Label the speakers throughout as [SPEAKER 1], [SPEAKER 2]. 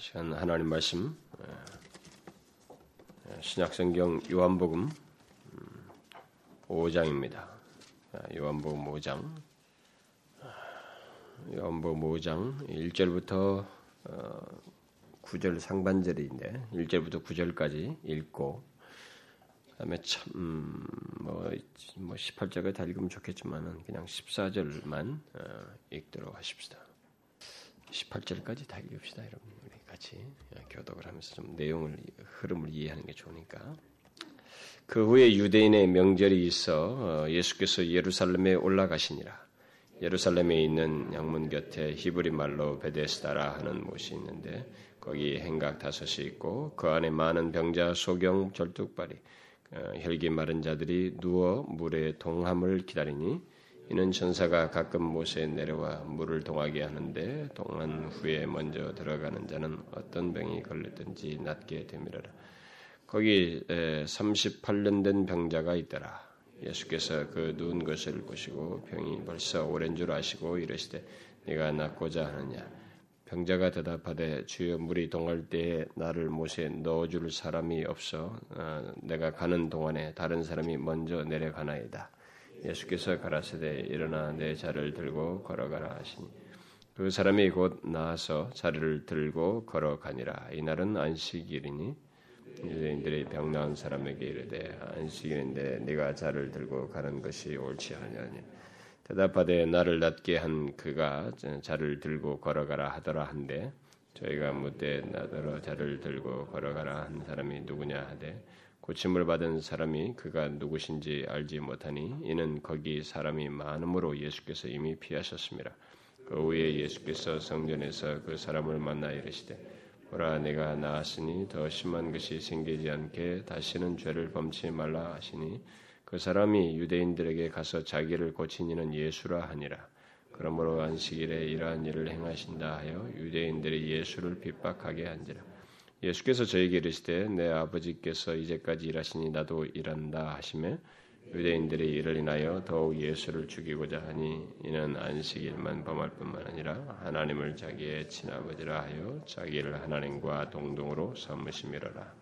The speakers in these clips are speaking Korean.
[SPEAKER 1] 시간 하나님 말씀 신약성경 요한복음 5장입니다. 음, 요한복음 5장 요한복음 5장 1절부터 9절 어, 상반절인데 1절부터 9절까지 읽고 그다음에 참뭐 뭐 18절까지 뭐다 읽으면 좋겠지만은 그냥 14절만 어, 읽도록 하십시다. 18절까지 다 읽읍시다, 여러분. 우리 같이 교독을 하면서 좀 내용을 흐름을 이해하는 게 좋으니까. 그 후에 유대인의 명절이 있어 어, 예수께서 예루살렘에 올라가시니라. 예루살렘에 있는 양문 곁에 히브리 말로 베데스다라 하는 곳이 있는데 거기 행각 다섯이 있고 그 안에 많은 병자, 소경, 절뚝발이 어, 혈기 마른 자들이 누워 물의 동함을 기다리니 이는 전사가 가끔 모세에 내려와 물을 동하게 하는데 동한 후에 먼저 들어가는 자는 어떤 병이 걸렸든지 낫게 되미라. 거기 38년 된 병자가 있더라. 예수께서 그 누운 것을 보시고 병이 벌써 오랜 줄 아시고 이르시되 네가 낫고자 하느냐. 병자가 대답하되 주여 물이 동할 때에 나를 못에 넣어줄 사람이 없어 어, 내가 가는 동안에 다른 사람이 먼저 내려가나이다. 예수께서 가라사대 일어나 내 자를 들고 걸어가라 하시니 그 사람이 곧 나와서 자리를 들고 걸어가니라. 이날은 안식일이니 유대인들이 병 나은 사람에게 이르되 안식일인데 네가 자를 들고 가는 것이 옳지 하냐니 대답하되 나를 낫게 한 그가 자를 들고 걸어가라 하더라 한데 저희가 묻되 나더러 자를 들고 걸어가라 한 사람이 누구냐 하되 고침을 받은 사람이 그가 누구신지 알지 못하니 이는 거기 사람이 많음으로 예수께서 이미 피하셨습니다. 그 후에 예수께서 성전에서 그 사람을 만나 이르시되 보라 내가 나았으니 더 심한 것이 생기지 않게 다시는 죄를 범치 말라 하시니 그 사람이 유대인들에게 가서 자기를 고친 이는 예수라 하니라. 그러므로 안식일에 이러한 일을 행하신다 하여 유대인들이 예수를 핍박하게 한지라. 예수께서 저에게 이르시되 내 아버지께서 이제까지 일하시니 나도 일한다 하시며 유대인들이 이를 인하여 더욱 예수를 죽이고자 하니 이는 안식일만 범할 뿐만 아니라 하나님을 자기의 친아버지라 하여 자기를 하나님과 동등으로 삼으심이로라.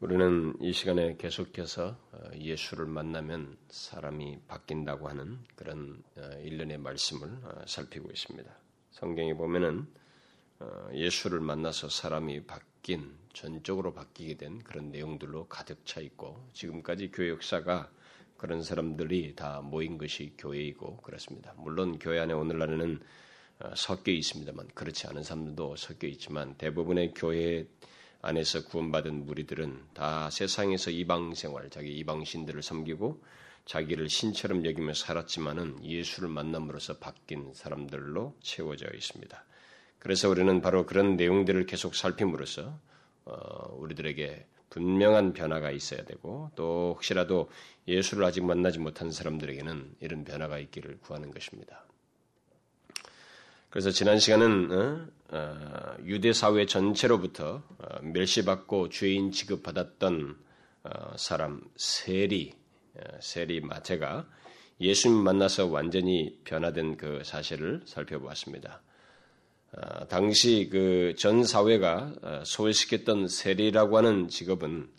[SPEAKER 1] 우리는 이 시간에 계속해서 어, 예수를 만나면 사람이 바뀐다고 하는 그런 어, 일련의 말씀을 어, 살피고 있습니다. 성경에 보면은 어, 예수를 만나서 사람이 바뀐 전적으로 바뀌게 된 그런 내용들로 가득 차 있고 지금까지 교회 역사가 그런 사람들이 다 모인 것이 교회이고 그렇습니다. 물론 교회 안에 오늘날에는 어, 섞여 있습니다만 그렇지 않은 사람들도 섞여 있지만 대부분의 교회 안에서 구원받은 무리들은 다 세상에서 이방 생활, 자기 이방 신들을 섬기고 자기를 신처럼 여기며 살았지만은 예수를 만남으로써 바뀐 사람들로 채워져 있습니다. 그래서 우리는 바로 그런 내용들을 계속 살핌으로써 어, 우리들에게 분명한 변화가 있어야 되고 또 혹시라도 예수를 아직 만나지 못한 사람들에게는 이런 변화가 있기를 구하는 것입니다. 그래서 지난 시간은 어, 어, 유대 사회 전체로부터 어, 멸시받고 죄인 취급받았던 어, 사람 세리 어, 세리 마태가 예수님 만나서 완전히 변화된 그 사실을 살펴보았습니다. 어, 당시 그 전 사회가 어, 소외시켰던 세리라고 하는 직업은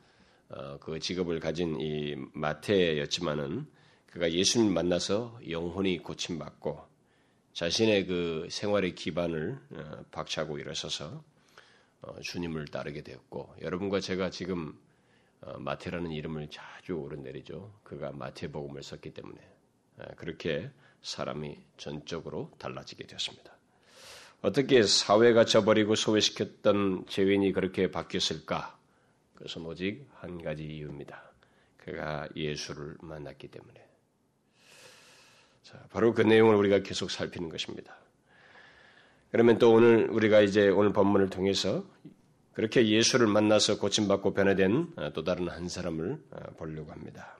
[SPEAKER 1] 어, 그 직업을 가진 이 마태였지만은 그가 예수님 만나서 영혼이 고침받고 자신의 그 생활의 기반을 박차고 일어서서 주님을 따르게 되었고 여러분과 제가 지금 마태라는 이름을 자주 오른내리죠. 그가 마태복음을 썼기 때문에 그렇게 사람이 전적으로 달라지게 되었습니다. 어떻게 사회가 져버리고 소외시켰던 죄인이 그렇게 바뀌었을까? 그것은 오직 한 가지 이유입니다. 그가 예수를 만났기 때문에. 자, 바로 그 내용을 우리가 계속 살피는 것입니다. 그러면 또 오늘 우리가 이제 오늘 본문을 통해서 그렇게 예수를 만나서 고침받고 변화된 또 다른 한 사람을 보려고 합니다.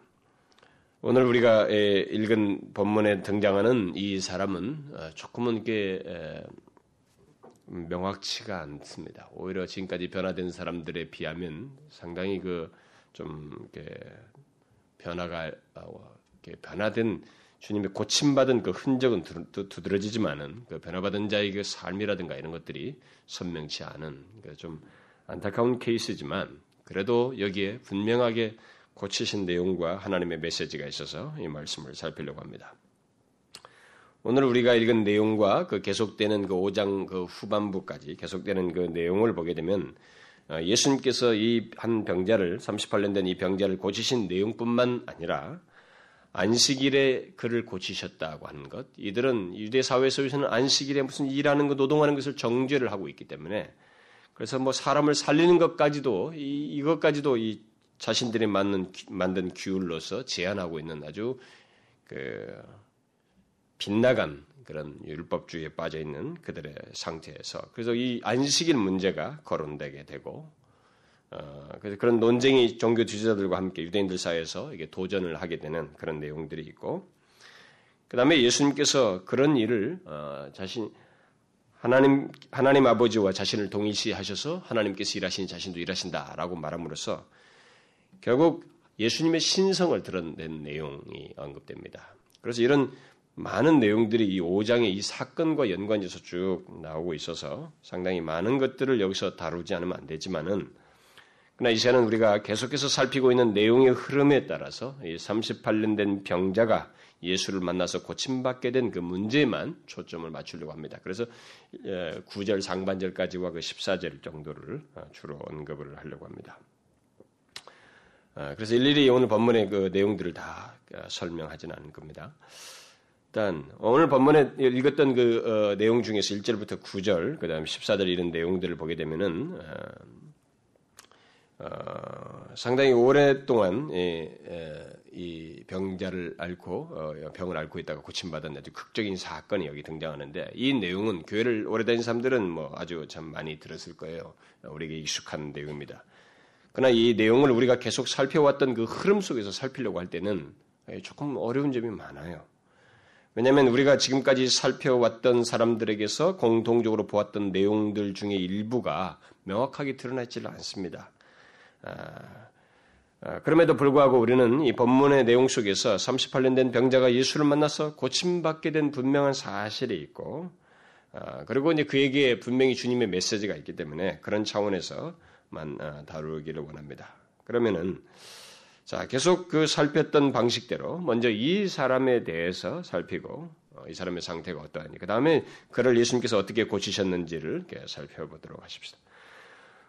[SPEAKER 1] 오늘 우리가 읽은 본문에 등장하는 이 사람은 조금은 이게 명확치가 않습니다. 오히려 지금까지 변화된 사람들에 비하면 상당히 그 좀 이렇게 변화가 어, 이렇게 변화된 주님의 고침받은 그 흔적은 두드러지지만은 그 변화받은 자의 그 삶이라든가 이런 것들이 선명치 않은 그좀 안타까운 케이스지만 그래도 여기에 분명하게 고치신 내용과 하나님의 메시지가 있어서 이 말씀을 살피려고 합니다. 오늘 우리가 읽은 내용과 그 계속되는 그 5장 그 후반부까지 계속되는 그 내용을 보게 되면 어, 예수님께서 이 한 병자를 38년 된 이 병자를 고치신 내용뿐만 아니라 안식일에 그를 고치셨다고 하는 것. 이들은 유대 사회 속에서는 안식일에 무슨 일하는 것, 노동하는 것을 정죄를 하고 있기 때문에 그래서 뭐 사람을 살리는 것까지도 이, 이것까지도 이 자신들이 만든 만든 규율로서 제한하고 있는 아주 그 빗나간 그런 율법주의에 빠져 있는 그들의 상태에서 그래서 이 안식일 문제가 거론되게 되고 어, 그래서 그런 논쟁이 종교 지지자들과 함께 유대인들 사이에서 이게 도전을 하게 되는 그런 내용들이 있고 그 다음에 예수님께서 그런 일을 어, 자신 하나님 하나님 아버지와 자신을 동일시하셔서 하나님께서 일하신 자신도 일하신다라고 말함으로써 결국 예수님의 신성을 드러낸 내용이 언급됩니다. 그래서 이런 많은 내용들이 이 5장의 이 사건과 연관돼서 쭉 나오고 있어서 상당히 많은 것들을 여기서 다루지 않으면 안 되지만은 그러나 이 시간은 우리가 계속해서 살피고 있는 내용의 흐름에 따라서 이 38년 된 병자가 예수를 만나서 고침받게 된 그 문제만 초점을 맞추려고 합니다. 그래서 9절 상반절까지와 그 14절 정도를 어, 주로 언급을 하려고 합니다. 어, 그래서 일일이 오늘 본문의 그 내용들을 다 어, 설명하지는 않을 겁니다. 일단 오늘 본문에 읽었던 그 어, 내용 중에서 1절부터 9절, 그다음 14절 이런 내용들을 보게 되면은 어, 어, 상당히 오랫동안 이, 이 병자를 앓고 어, 병을 앓고 있다가 고침받은 아주 극적인 사건이 여기 등장하는데 이 내용은 교회를 오래 다닌 사람들은 뭐 아주 참 많이 들었을 거예요. 우리에게 익숙한 내용입니다. 그러나 이 내용을 우리가 계속 살펴왔던 그 흐름 속에서 살피려고 할 때는 조금 어려운 점이 많아요. 왜냐하면 우리가 지금까지 살펴왔던 사람들에게서 공통적으로 보았던 내용들 중에 일부가 명확하게 드러나지를 않습니다. 아, 아, 그럼에도 불구하고 우리는 이 본문의 내용 속에서 38년 된 병자가 예수를 만나서 고침받게 된 분명한 사실이 있고, 아, 그리고 이제 그에게 분명히 주님의 메시지가 있기 때문에 그런 차원에서만 아, 다루기를 원합니다. 그러면은 자, 계속 그 살폈던 방식대로 먼저 이 사람에 대해서 살피고 어, 이 사람의 상태가 어떠하니 그 다음에 그를 예수님께서 어떻게 고치셨는지를 살펴보도록 하십시다.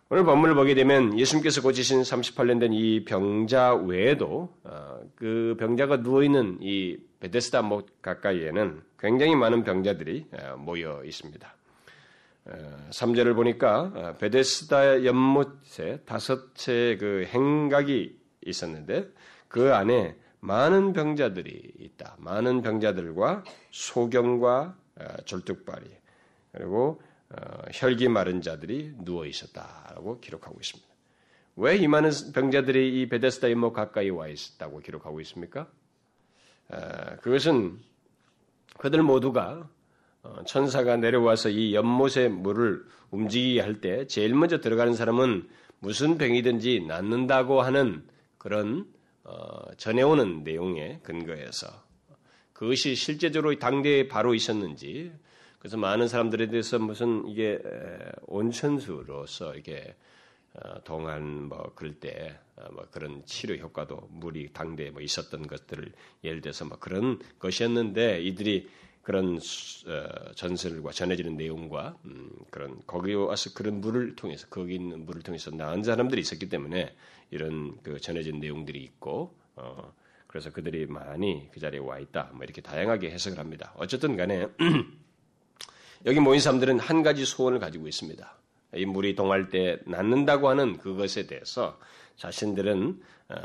[SPEAKER 1] 오늘 본문을 보게 되면 예수님께서 고치신 38년 된 이 병자 외에도 어, 그 병자가 누워 있는 이 베데스다 못 가까이에는 굉장히 많은 병자들이 어, 모여 있습니다. 3절을 보니까 베데스다 연못에 다섯 채의 그 행각이 있었는데 그 안에 많은 병자들이 있다. 많은 병자들과 소경과 어, 절뚝발이 그리고 어, 혈기 마른 자들이 누워 있었다라고 기록하고 있습니다. 왜 이 많은 병자들이 이 베데스다 임목 가까이 와 있었다고 기록하고 있습니까? 어, 그것은 그들 모두가 천사가 내려와서 이 연못의 물을 움직이게 할 때 제일 먼저 들어가는 사람은 무슨 병이든지 낫는다고 하는 그런 어, 전해오는 내용에 근거해서 그것이 실제적으로 당대에 바로 있었는지 그래서 많은 사람들에 대해서 무슨 이게 온천수로서 이게 어, 동안 뭐 그럴 때뭐 어, 그런 치료 효과도 물이 당대에 뭐 있었던 것들을 예를 들어서 뭐 그런 것이었는데 이들이 그런 어, 전설과 전해지는 내용과 음, 그런 거기 와서 그런 물을 통해서 거기 있는 물을 통해서 나은 사람들이 있었기 때문에 이런 그 전해진 내용들이 있고 어, 그래서 그들이 많이 그 자리에 와 있다. 뭐 이렇게 다양하게 해석을 합니다. 어쨌든 간에 여기 모인 사람들은 한 가지 소원을 가지고 있습니다. 이 물이 동할 때 낫는다고 하는 그것에 대해서 자신들은 어,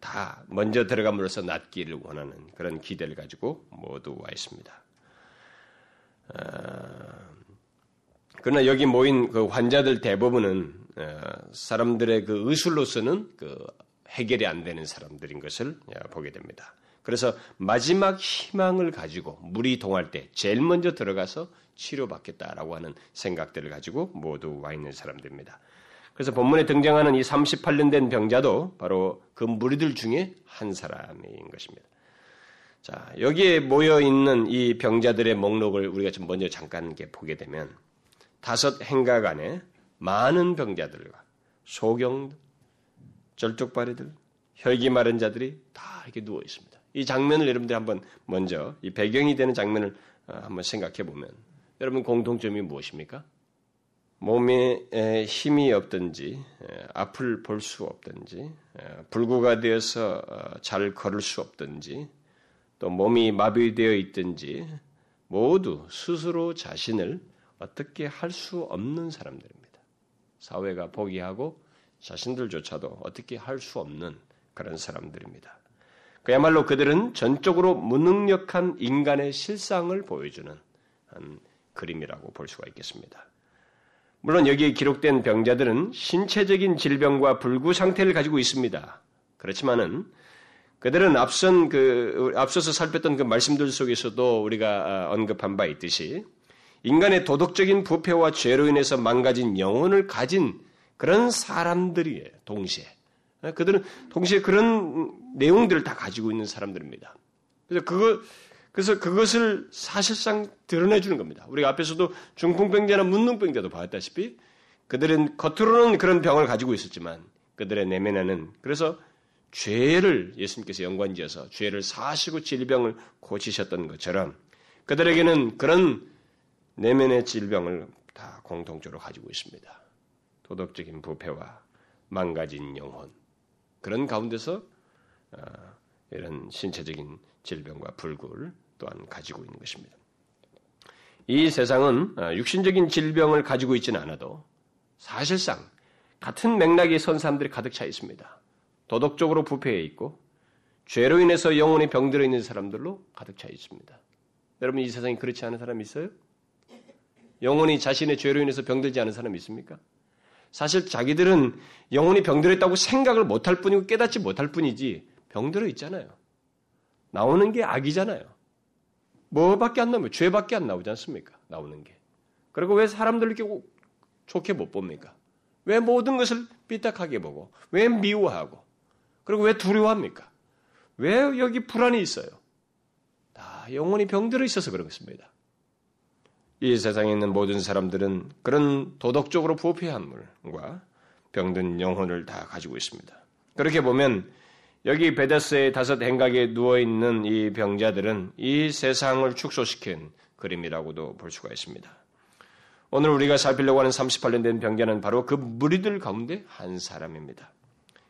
[SPEAKER 1] 다 먼저 들어감으로써 낫기를 원하는 그런 기대를 가지고 모두 와 있습니다. 어, 그러나 여기 모인 그 환자들 대부분은 어, 사람들의 그 의술로서는 그 해결이 안 되는 사람들인 것을 어, 보게 됩니다. 그래서 마지막 희망을 가지고 물이 동할 때 제일 먼저 들어가서 치료받겠다라고 하는 생각들을 가지고 모두 와 있는 사람들입니다. 그래서 본문에 등장하는 이 38년 된 병자도 바로 그 무리들 중에 한 사람인 것입니다. 자, 여기에 모여 있는 이 병자들의 목록을 우리가 좀 먼저 잠깐 보게 되면 다섯 행각 안에 많은 병자들과 소경, 절뚝발이들, 혈기 마른 자들이 다 이렇게 누워 있습니다. 이 장면을 여러분들이 한번 먼저 이 배경이 되는 장면을 어, 한번 생각해 보면 여러분 공통점이 무엇입니까? 몸에 힘이 없든지 앞을 볼 수 없든지 불구가 되어서 어, 잘 걸을 수 없든지 또 몸이 마비되어 있든지 모두 스스로 자신을 어떻게 할 수 없는 사람들입니다. 사회가 포기하고 자신들조차도 어떻게 할 수 없는 그런 사람들입니다. 그야말로 그들은 전적으로 무능력한 인간의 실상을 보여주는 그림이라고 볼 수가 있겠습니다. 물론 여기에 기록된 병자들은 신체적인 질병과 불구 상태를 가지고 있습니다. 그렇지만은 그들은 앞선 그 앞서서 살폈던 그 말씀들 속에서도 우리가 어, 언급한 바 있듯이 인간의 도덕적인 부패와 죄로 인해서 망가진 영혼을 가진 그런 사람들이에요. 동시에 그들은 동시에 그런 내용들을 다 가지고 있는 사람들입니다. 그래서 그거 그래서 그것을 사실상 드러내 주는 겁니다. 우리가 앞에서도 중풍병자나 문둥병자도 봤다시피 그들은 겉으로는 그런 병을 가지고 있었지만 그들의 내면에는 그래서 죄를 예수님께서 연관지어서 죄를 사시고 질병을 고치셨던 것처럼 그들에게는 그런 내면의 질병을 다 공통적으로 가지고 있습니다. 도덕적인 부패와 망가진 영혼 그런 가운데서 어, 이런 신체적인 질병과 불굴 또한 가지고 있는 것입니다. 이 세상은 어, 육신적인 질병을 가지고 있지는 않아도 사실상 같은 맥락의 선 사람들이 가득 차 있습니다. 도덕적으로 부패해 있고 죄로 인해서 영혼이 병들어 있는 사람들로 가득 차 있습니다. 여러분 이 세상에 그렇지 않은 사람 있어요? 영혼이 자신의 죄로 인해서 병들지 않은 사람 있습니까? 사실 자기들은 영혼이 병들었다고 생각을 못할 뿐이고 깨닫지 못할 뿐이지 병들어 있잖아요. 나오는 게 악이잖아요. 뭐밖에 안 나오면 죄밖에 안 나오지 않습니까? 나오는 게. 그리고 왜 사람들 이렇게 좋게 못 봅니까? 왜 모든 것을 삐딱하게 보고, 왜 미워하고, 그리고 왜 두려워합니까? 왜 여기 불안이 있어요? 다 영혼이 병들어 있어서 그런 것입니다. 이 세상에 있는 모든 사람들은 그런 도덕적으로 부패한 물과 병든 영혼을 다 가지고 있습니다. 그렇게 보면 여기 베데스의 다섯 행각에 누워 있는 이 병자들은 이 세상을 축소시킨 그림이라고도 볼 수가 있습니다. 오늘 우리가 살피려고 하는 38년 된 병자는 바로 그 무리들 가운데 한 사람입니다.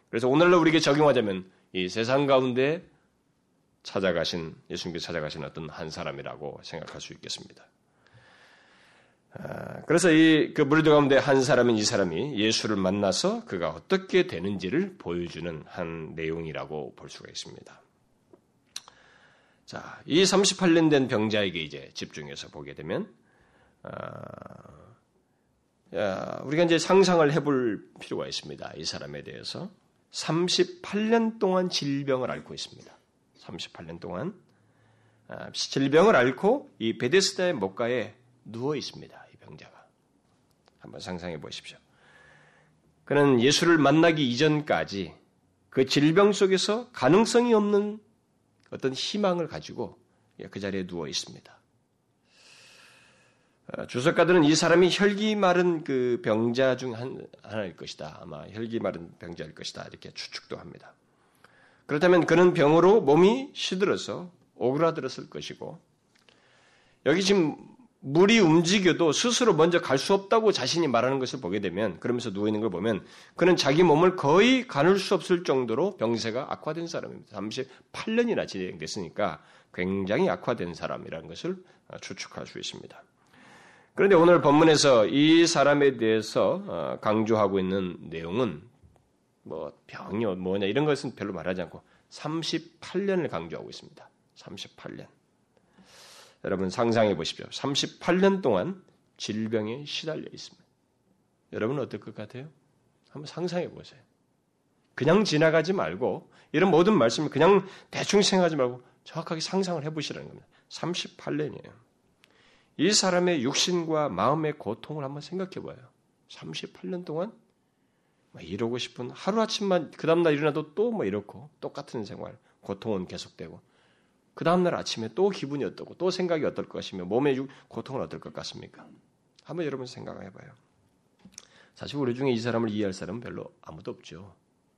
[SPEAKER 1] 그래서 오늘날 우리에게 적용하자면 이 세상 가운데 찾아가신 예수님께 찾아가신 어떤 한 사람이라고 생각할 수 있겠습니다. 아, 그래서 이 그 무리들 가운데 한 사람인 이 사람이 예수를 만나서 그가 어떻게 되는지를 보여주는 한 내용이라고 볼 수가 있습니다. 자, 이 38년 된 병자에게 이제 집중해서 보게 되면, 아, 야, 우리가 이제 상상을 해볼 필요가 있습니다. 이 사람에 대해서 38년 동안 질병을 앓고 있습니다. 38년 동안 아, 질병을 앓고 이 베데스다의 목가에 누워 있습니다. 이 병자가. 한번 상상해 보십시오. 그는 예수를 만나기 이전까지 그 질병 속에서 가능성이 없는 어떤 희망을 가지고 그 자리에 누워 있습니다. 어, 주석가들은 이 사람이 혈기 마른 그 병자 중 한, 하나일 것이다. 아마 혈기 마른 병자일 것이다. 이렇게 추측도 합니다. 그렇다면 그는 병으로 몸이 시들어서 오그라들었을 것이고, 여기 지금 물이 움직여도 스스로 먼저 갈 수 없다고 자신이 말하는 것을 보게 되면 그러면서 누워 있는 걸 보면 그는 자기 몸을 거의 가눌 수 없을 정도로 병세가 악화된 사람입니다. 38년이나 진행됐으니까 굉장히 악화된 사람이라는 것을 추측할 수 있습니다. 그런데 오늘 본문에서 이 사람에 대해서 어, 강조하고 있는 내용은 뭐 병이 뭐냐 이런 것은 별로 말하지 않고 38년을 강조하고 있습니다. 38년. 여러분 상상해 보십시오. 38년 동안 질병에 시달려 있습니다. 여러분 어떨 것 같아요? 한번 상상해 보세요. 그냥 지나가지 말고 이런 모든 말씀을 그냥 대충 생각하지 말고 정확하게 상상을 해 보시라는 겁니다. 38년이에요. 이 사람의 육신과 마음의 고통을 한번 생각해 봐요. 38년 동안 이러고 싶은 하루아침만 그 다음날 일어나도 또 뭐 이렇고 똑같은 생활, 고통은 계속되고 그 다음날 아침에 또 기분이 어떻고 또 생각이 어떨 것이며 몸의 고통은 어떨 것 같습니까? 한번 여러분 생각해 봐요. 사실 우리 중에 이 사람을 이해할 사람은 별로 아무도 없죠.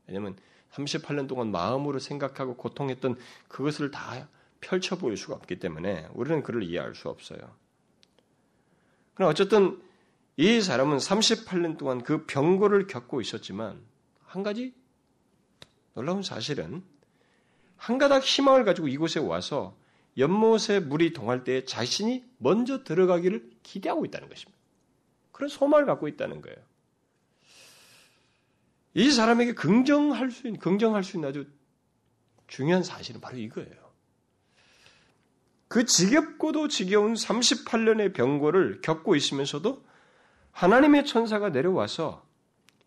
[SPEAKER 1] 왜냐하면 38년 동안 마음으로 생각하고 고통했던 그것을 다 펼쳐 보일 수가 없기 때문에 우리는 그를 이해할 수 없어요. 그러나 어쨌든 이 사람은 38년 동안 그 병고를 겪고 있었지만 한 가지 놀라운 사실은 한 가닥 희망을 가지고 이곳에 와서 연못에 물이 동할 때 자신이 먼저 들어가기를 기대하고 있다는 것입니다. 그런 소망을 갖고 있다는 거예요. 이 사람에게 긍정할 수 있는, 긍정할 수 있는 아주 중요한 사실은 바로 이거예요. 그 지겹고도 지겨운 38년의 병고를 겪고 있으면서도 하나님의 천사가 내려와서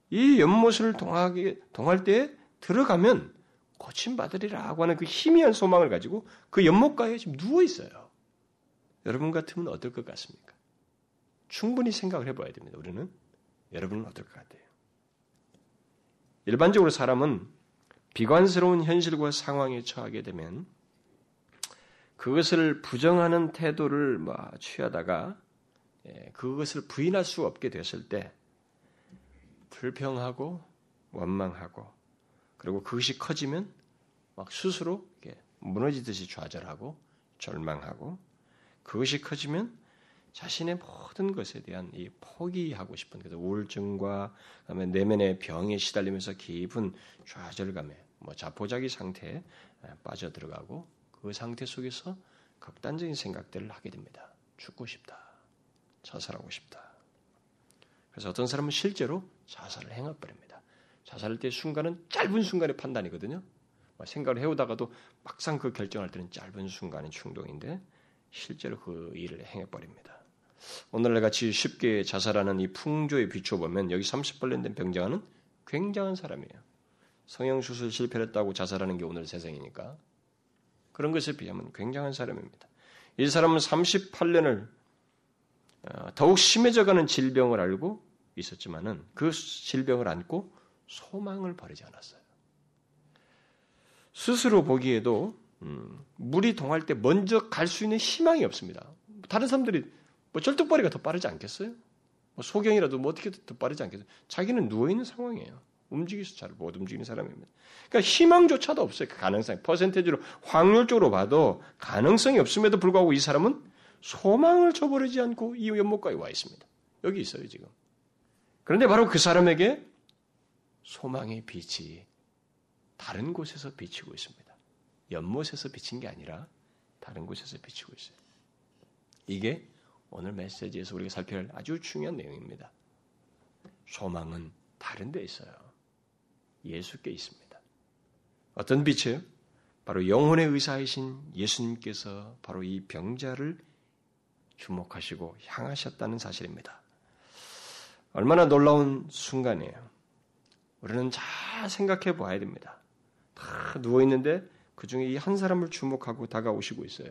[SPEAKER 1] 이 연못을 동하게, 동할 때에 들어가면 고침받으리라고 하는 그 희미한 소망을 가지고 그 연못가에 지금 누워 있어요. 여러분 같으면 어떨 것 같습니까? 충분히 생각을 해봐야 됩니다. 우리는 여러분은 어떨 것 같아요? 일반적으로 사람은 비관스러운 현실과 상황에 처하게 되면 그것을 부정하는 태도를 뭐 취하다가 예, 그것을 부인할 수 없게 됐을 때 불평하고 원망하고 그리고 그것이 커지면 막 스스로 무너지듯이 좌절하고 절망하고 그것이 커지면 자신의 모든 것에 대한 이 포기하고 싶은 그래서 우울증과 그다음에 내면의 병에 시달리면서 깊은 좌절감에 뭐 자포자기 상태에 빠져 들어가고 그 상태 속에서 극단적인 생각들을 하게 됩니다. 죽고 싶다. 자살하고 싶다. 그래서 어떤 사람은 실제로 자살을 행해버립니다. 자살할 때 순간은 짧은 순간의 판단이거든요. 뭐 생각을 해오다가도 막상 그 결정할 때는 짧은 순간의 충동인데 실제로 그 일을 행해버립니다. 오늘날 같이 쉽게 자살하는 이 풍조에 비춰보면 여기 30번 된 병자는 굉장한 사람이에요. 성형수술 실패를 했다고 자살하는 게 오늘 세상이니까. 그런 것에 비하면 굉장한 사람입니다. 이 사람은 38년을 어, 더욱 심해져가는 질병을 알고 있었지만은 그 질병을 안고 소망을 버리지 않았어요. 스스로 보기에도 음, 물이 동할 때 먼저 갈 수 있는 희망이 없습니다. 다른 사람들이 뭐 절뚝발이가 더 빠르지 않겠어요? 뭐 소경이라도 뭐 어떻게 더 빠르지 않겠어요? 자기는 누워 있는 상황이에요. 움직이서 잘 못 움직이는 사람입니다. 그러니까 희망조차도 없어요. 그 가능성. 퍼센테이지로 확률적으로 봐도 가능성이 없음에도 불구하고 이 사람은 소망을 저버리지 않고 이 연못가에 와 있습니다. 여기 있어요, 지금. 그런데 바로 그 사람에게 소망의 빛이 다른 곳에서 비치고 있습니다. 연못에서 비친 게 아니라 다른 곳에서 비치고 있어요. 이게 오늘 메시지에서 우리가 살펴야 할 아주 중요한 내용입니다. 소망은 다른 데 있어요. 예수께 있습니다. 어떤 빛이에요? 바로 영혼의 의사이신 예수님께서 바로 이 병자를 주목하시고 향하셨다는 사실입니다. 얼마나 놀라운 순간이에요. 우리는 잘 생각해 봐야 됩니다. 다 누워 있는데 그 중에 이 한 사람을 주목하고 다가오시고 있어요.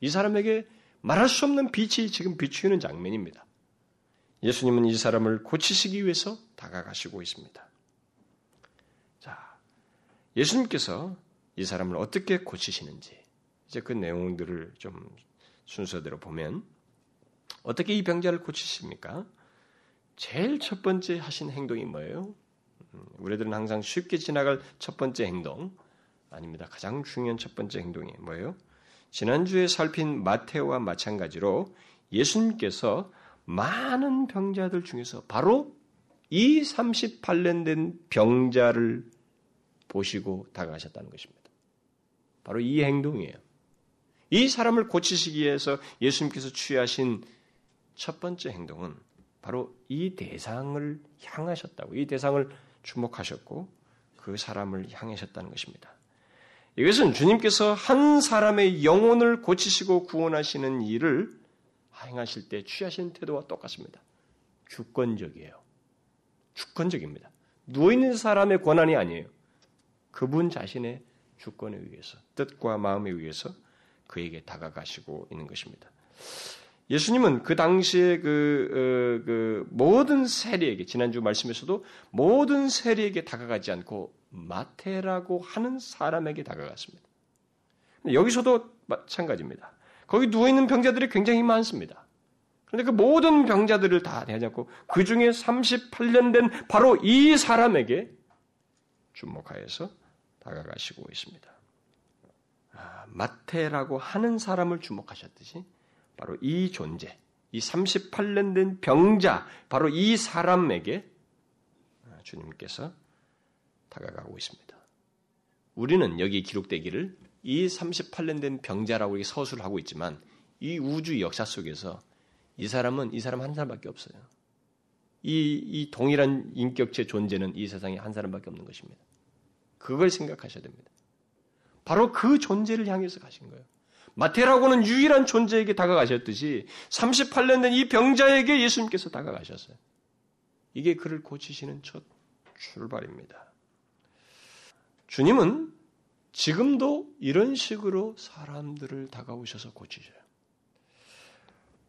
[SPEAKER 1] 이 사람에게 말할 수 없는 빛이 지금 비추는 장면입니다. 예수님은 이 사람을 고치시기 위해서 다가가시고 있습니다. 자, 예수님께서 이 사람을 어떻게 고치시는지 이제 그 내용들을 좀 순서대로 보면 어떻게 이 병자를 고치십니까? 제일 첫 번째 하신 행동이 뭐예요? 음, 우리들은 항상 쉽게 지나갈 첫 번째 행동 아닙니다. 가장 중요한 첫 번째 행동이 뭐예요? 지난주에 살핀 마테오와 마찬가지로 예수님께서 많은 병자들 중에서 바로 이 38년 된 병자를 보시고 다가가셨다는 것입니다. 바로 이 행동이에요. 이 사람을 고치시기 위해서 예수님께서 취하신 첫 번째 행동은 바로 이 대상을 향하셨다고, 이 대상을 주목하셨고 그 사람을 향하셨다는 것입니다. 이것은 주님께서 한 사람의 영혼을 고치시고 구원하시는 일을 행하실 때 취하시는 태도와 똑같습니다. 주권적이에요. 주권적입니다. 누워있는 사람의 권한이 아니에요. 그분 자신의 주권에 의해서, 뜻과 마음에 의해서 그에게 다가가시고 있는 것입니다. 예수님은 그 당시에 그, 어, 그 모든 세리에게 지난주 말씀에서도 모든 세리에게 다가가지 않고 마태라고 하는 사람에게 다가갔습니다. 여기서도 마찬가지입니다. 거기 누워 있는 병자들이 굉장히 많습니다. 그런데 그 모든 병자들을 다 대하지 않고 그 중에 38년 된 바로 이 사람에게 주목하여서 다가가시고 있습니다. 아, 마태라고 하는 사람을 주목하셨듯이 바로 이 존재, 이 38년 된 병자, 바로 이 사람에게 주님께서 다가가고 있습니다. 우리는 여기 기록되기를 이 38년 된 병자라고 서술을 하고 있지만 이 우주 역사 속에서 이 사람은 이 사람 한 사람밖에 없어요. 이, 이 동일한 인격체 존재는 이 세상에 한 사람밖에 없는 것입니다. 그걸 생각하셔야 됩니다. 바로 그 존재를 향해서 가신 거예요. 마태라고는 유일한 존재에게 다가가셨듯이 38년 된 이 병자에게 예수님께서 다가가셨어요. 이게 그를 고치시는 첫 출발입니다. 주님은 지금도 이런 식으로 사람들을 다가오셔서 고치셔요.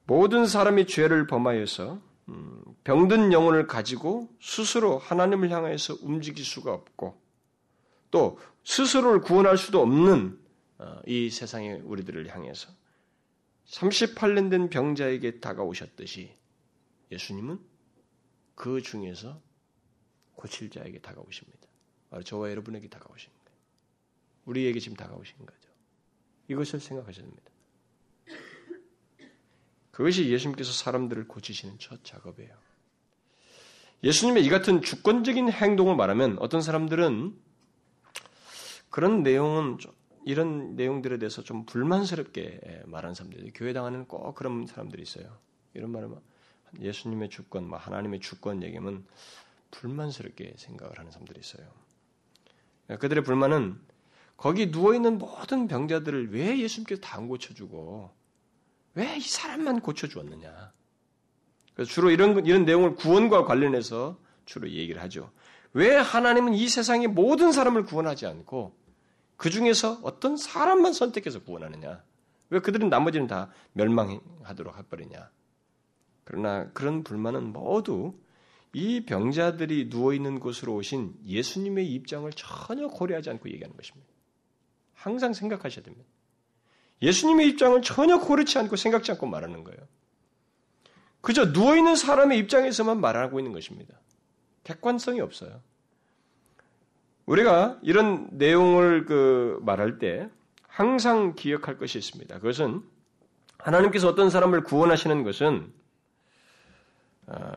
[SPEAKER 1] 모든 사람이 죄를 범하여서 음, 병든 영혼을 가지고 스스로 하나님을 향해서 움직일 수가 없고 또 스스로를 구원할 수도 없는 어, 이 세상의 우리들을 향해서 38년 된 병자에게 다가오셨듯이 예수님은 그 중에서 고칠 자에게 다가오십니다. 바로 저와 여러분에게 다가오신 거예요. 우리에게 지금 다가오신 거죠. 이것을 생각하셔야 됩니다. 그것이 예수님께서 사람들을 고치시는 첫 작업이에요. 예수님의 이 같은 주권적인 행동을 말하면 어떤 사람들은 그런 내용은 이런 내용들에 대해서 좀 불만스럽게 말하는 사람들이 교회 당하는 꼭 그런 사람들이 있어요. 이런 말을 예수님의 주권, 뭐 하나님의 주권 얘기면 불만스럽게 생각을 하는 사람들이 있어요. 그들의 불만은 거기 누워 있는 모든 병자들을 왜 예수님께서 다 안 고쳐주고 왜 이 사람만 고쳐주었느냐? 그래서 주로 이런 이런 내용을 구원과 관련해서 주로 얘기를 하죠. 왜 하나님은 이 세상의 모든 사람을 구원하지 않고 그 중에서 어떤 사람만 선택해서 구원하느냐? 왜 그들은 나머지는 다 멸망하도록 해버리냐? 그러나 그런 불만은 모두 이 병자들이 누워 있는 곳으로 오신 예수님의 입장을 전혀 고려하지 않고 얘기하는 것입니다. 항상 생각하셔야 됩니다. 예수님의 입장을 전혀 고르지 않고 생각지 않고 말하는 거예요. 그저 누워 있는 사람의 입장에서만 말하고 있는 것입니다. 객관성이 없어요. 우리가 이런 내용을 그 말할 때 항상 기억할 것이 있습니다. 그것은 하나님께서 어떤 사람을 구원하시는 것은 아,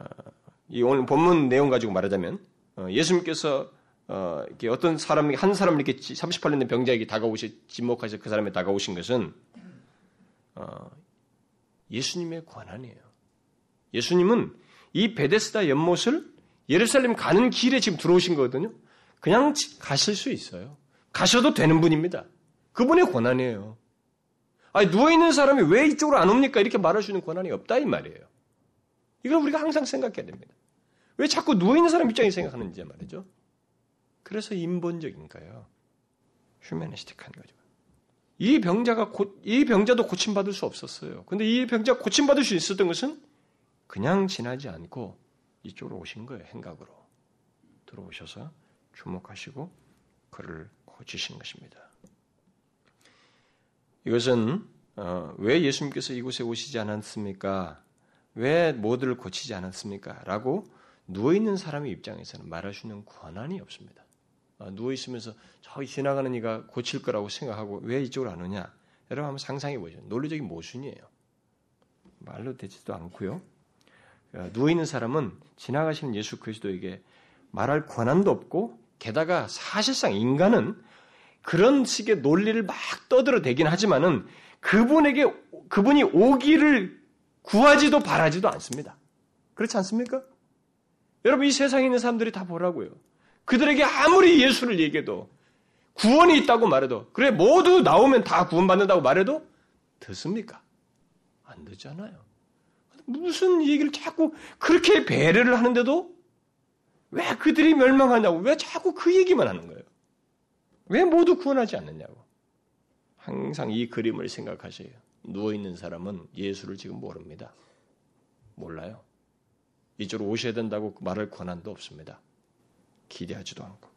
[SPEAKER 1] 이 오늘 본문 내용 가지고 말하자면 어, 예수님께서 어, 이렇게 어떤 사람 한 사람을 이렇게 38년 된 병자에게 다가오시 지목하셔 그 사람에 다가오신 것은 어, 예수님의 권한이에요. 예수님은 이 베데스다 연못을 예루살렘 가는 길에 지금 들어오신 거거든요. 그냥 가실 수 있어요. 가셔도 되는 분입니다. 그분의 권한이에요. 아니, 누워있는 사람이 왜 이쪽으로 안 옵니까? 이렇게 말할 수 있는 권한이 없다, 이 말이에요. 이걸 우리가 항상 생각해야 됩니다. 왜 자꾸 누워있는 사람 입장에 생각하는지 말이죠. 그래서 인본적인가요? 휴메니스틱한 거죠. 이 병자가 고, 이 병자도 고침받을 수 없었어요. 근데 이 병자 고침받을 수 있었던 것은 그냥 지나지 않고 이쪽으로 오신 거예요. 행각으로. 들어오셔서 주목하시고 그를 고치신 것입니다. 이것은 어, 왜 예수님께서 이곳에 오시지 않았습니까? 왜 모두를 고치지 않았습니까? 라고 누워있는 사람의 입장에서는 말할 수 있는 권한이 없습니다. 어, 누워있으면서 저기 지나가는 이가 고칠 거라고 생각하고 왜 이쪽으로 안 오냐? 여러분 한번 상상해 보죠. 논리적인 모순이에요. 말로 되지도 않고요. 어, 누워있는 사람은 지나가시는 예수 그리스도에게 말할 권한도 없고 게다가 사실상 인간은 그런 식의 논리를 막 떠들어 대긴 하지만은 그분에게 그분이 오기를 구하지도 바라지도 않습니다. 그렇지 않습니까? 여러분 이 세상에 있는 사람들이 다 보라고요. 그들에게 아무리 예수를 얘기해도 구원이 있다고 말해도 그래 모두 나오면 다 구원받는다고 말해도 듣습니까? 안 듣잖아요. 무슨 얘기를 자꾸 그렇게 배려를 하는데도 왜 그들이 멸망하냐고, 왜 자꾸 그 얘기만 하는 거예요? 왜 모두 구원하지 않느냐고. 항상 이 그림을 생각하세요. 누워있는 사람은 예수를 지금 모릅니다. 몰라요. 이쪽으로 오셔야 된다고 말할 권한도 없습니다. 기대하지도 않고.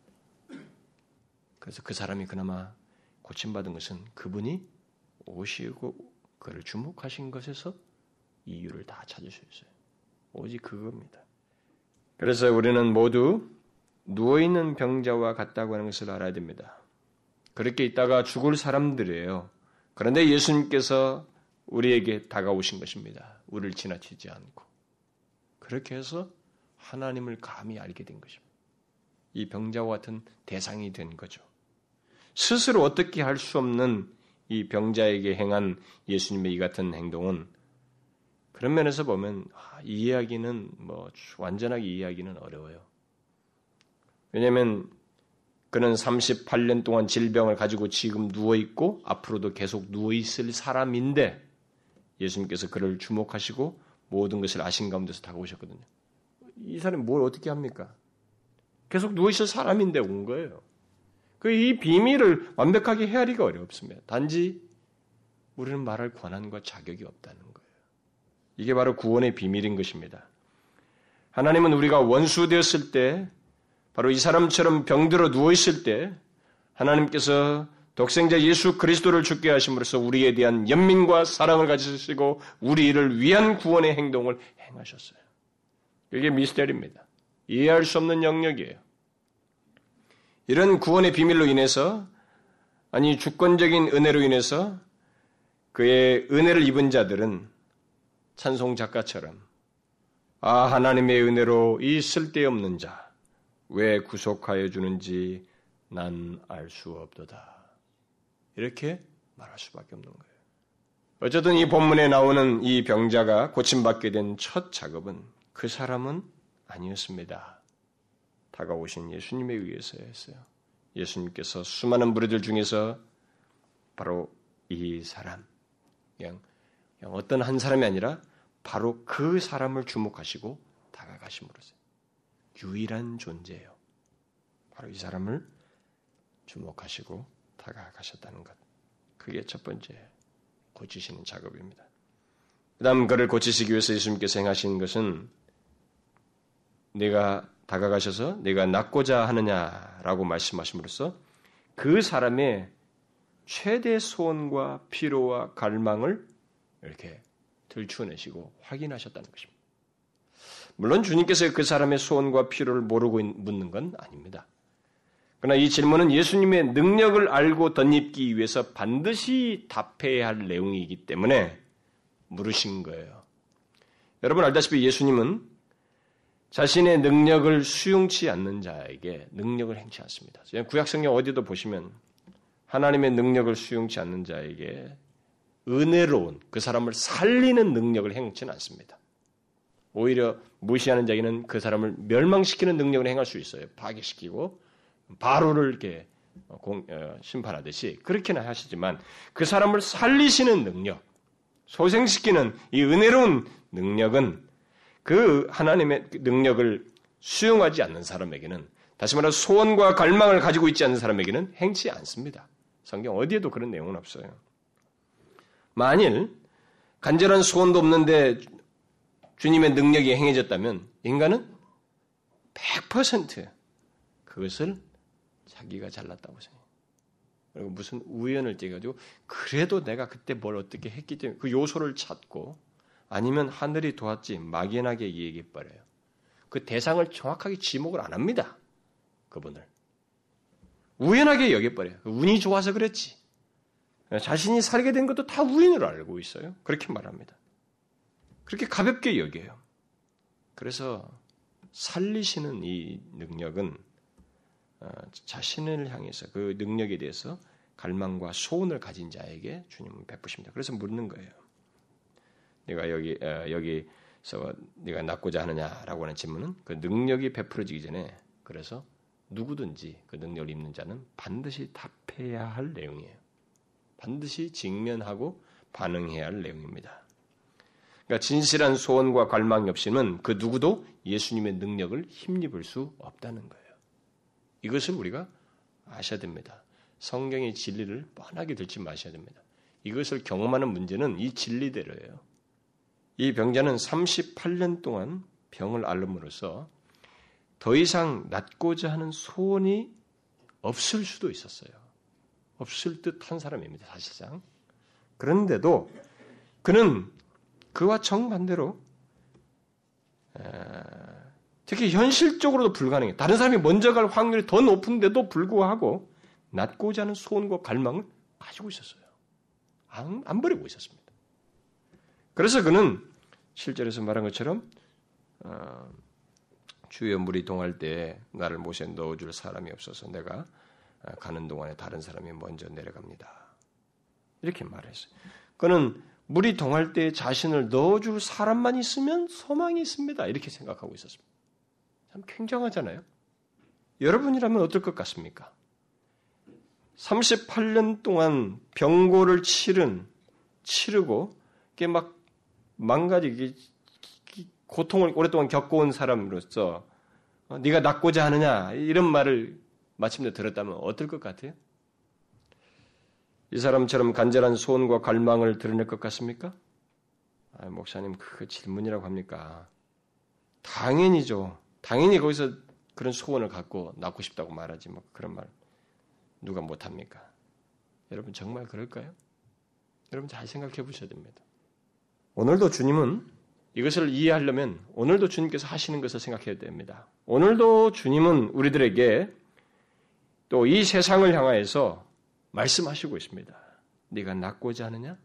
[SPEAKER 1] 그래서 그 사람이 그나마 고침받은 것은 그분이 오시고 그를 주목하신 것에서 이유를 다 찾을 수 있어요. 오직 그겁니다. 그래서 우리는 모두 누워있는 병자와 같다고 하는 것을 알아야 됩니다. 그렇게 있다가 죽을 사람들이에요. 그런데 예수님께서 우리에게 다가오신 것입니다. 우리를 지나치지 않고. 그렇게 해서 하나님을 감히 알게 된 것입니다. 이 병자와 같은 대상이 된 거죠. 스스로 어떻게 할 수 없는 이 병자에게 행한 예수님의 이 같은 행동은 그런 면에서 보면 아, 이해하기는 뭐 완전하게 이해하기는 어려워요. 왜냐하면 그는 38년 동안 질병을 가지고 지금 누워 있고 앞으로도 계속 누워 있을 사람인데 예수님께서 그를 주목하시고 모든 것을 아신 가운데서 다가오셨거든요. 이 사람이 뭘 어떻게 합니까? 계속 누워 있을 사람인데 온 거예요. 그 이 비밀을 완벽하게 헤아리기가 어렵습니다. 단지 우리는 말할 권한과 자격이 없다는 거예요. 이게 바로 구원의 비밀인 것입니다. 하나님은 우리가 원수 되었을 때, 바로 이 사람처럼 병들어 누워 있을 때, 하나님께서 독생자 예수 그리스도를 죽게 하심으로써 우리에 대한 연민과 사랑을 가지시고 우리를 위한 구원의 행동을 행하셨어요. 이게 미스테리입니다. 이해할 수 없는 영역이에요. 이런 구원의 비밀로 인해서 아니 주권적인 은혜로 인해서 그의 은혜를 입은 자들은 찬송 작가처럼 아 하나님의 은혜로 이 쓸데없는 자 왜 구속하여 주는지 난 알 수 없도다. 이렇게 말할 수밖에 없는 거예요. 어쨌든 이 본문에 나오는 이 병자가 고침받게 된 첫 작업은 그 사람은 아니었습니다. 다가오신 예수님에 의해서 했어요. 예수님께서 수많은 무리들 중에서 바로 이 사람, 그냥 어떤 한 사람이 아니라 바로 그 사람을 주목하시고 다가가심으로써 유일한 존재예요. 바로 이 사람을 주목하시고 다가가셨다는 것. 그게 첫 번째 고치시는 작업입니다. 그 다음 그를 고치시기 위해서 예수님께서 행하신 것은 내가 다가가셔서 내가 낫고자 하느냐라고 말씀하심으로써 그 사람의 최대 소원과 피로와 갈망을 이렇게 들추어내시고 확인하셨다는 것입니다. 물론 주님께서 그 사람의 소원과 피로를 모르고 묻는 건 아닙니다. 그러나 이 질문은 예수님의 능력을 알고 덧입기 위해서 반드시 답해야 할 내용이기 때문에 물으신 거예요. 여러분 알다시피 예수님은 자신의 능력을 수용치 않는 자에게 능력을 행치 않습니다. 구약성경 어디도 보시면 하나님의 능력을 수용치 않는 자에게 은혜로운 그 사람을 살리는 능력을 행치는 않습니다. 오히려 무시하는 자에게는 그 사람을 멸망시키는 능력을 행할 수 있어요. 파괴시키고 바로를 이렇게 공, 어, 심판하듯이 그렇게는 하시지만 그 사람을 살리시는 능력, 소생시키는 이 은혜로운 능력은 그 하나님의 능력을 수용하지 않는 사람에게는 다시 말해 소원과 갈망을 가지고 있지 않는 사람에게는 행치 않습니다. 성경 어디에도 그런 내용은 없어요. 만일 간절한 소원도 없는데 주님의 능력이 행해졌다면 인간은 100% 그것을 자기가 잘났다고 생각해요. 그리고 무슨 우연을 띠가지고 그래도 내가 그때 뭘 어떻게 했기 때문에 그 요소를 찾고 아니면 하늘이 도왔지 막연하게 얘기해 버려요. 그 대상을 정확하게 지목을 안 합니다. 그분을. 우연하게 여겨버려요. 운이 좋아서 그랬지. 자신이 살게 된 것도 다 우연으로 알고 있어요. 그렇게 말합니다. 그렇게 가볍게 여겨요. 그래서 살리시는 이 능력은 어, 자신을 향해서 그 능력에 대해서 갈망과 소원을 가진 자에게 주님은 베푸십니다. 그래서 묻는 거예요. 네가 여기 어, 여기서 네가 낫고자 하느냐라고 하는 질문은 그 능력이 베풀어지기 전에 그래서 누구든지 그 능력을 입는 자는 반드시 답해야 할 내용이에요. 반드시 직면하고 반응해야 할 내용입니다. 그러니까 진실한 소원과 갈망이 없이는 그 누구도 예수님의 능력을 힘입을 수 없다는 거예요. 이것을 우리가 아셔야 됩니다. 성경의 진리를 뻔하게 들지 마셔야 됩니다. 이것을 경험하는 문제는 이 진리대로예요. 이 병자는 38년 동안 병을 앓음으로써 더 이상 낫고자 하는 소원이 없을 수도 있었어요. 없을 듯한 사람입니다. 사실상. 그런데도 그는 그와 정반대로 특히 현실적으로도 불가능해. 다른 사람이 먼저 갈 확률이 더 높은데도 불구하고 낮고자 하는 소원과 갈망을 가지고 있었어요. 안, 안 버리고 있었습니다. 그래서 그는 실절에서 말한 것처럼 어, 주여 물이 동할 때 나를 못에 넣어줄 사람이 없어서 내가 가는 동안에 다른 사람이 먼저 내려갑니다. 이렇게 말했어요. 그는 물이 동할 때 자신을 넣어줄 사람만 있으면 소망이 있습니다. 이렇게 생각하고 있었습니다. 참 굉장하잖아요. 여러분이라면 어떨 것 같습니까? 38년 동안 병고를 치른 치르고 이게 막 망가지기 고통을 오랫동안 겪어온 사람으로서 어, 네가 낫고자 하느냐 이런 말을 마침내 들었다면 어떨 것 같아요? 이 사람처럼 간절한 소원과 갈망을 드러낼 것 같습니까? 아, 목사님 그 질문이라고 합니까? 당연히죠. 당연히 거기서 그런 소원을 갖고 낳고 싶다고 말하지 뭐 그런 말 누가 못합니까? 여러분 정말 그럴까요? 여러분 잘 생각해 보셔야 됩니다. 오늘도 주님은 이것을 이해하려면 오늘도 주님께서 하시는 것을 생각해야 됩니다. 오늘도 주님은 우리들에게 또 이 세상을 향하여서 말씀하시고 있습니다. 네가 낫고자 하느냐?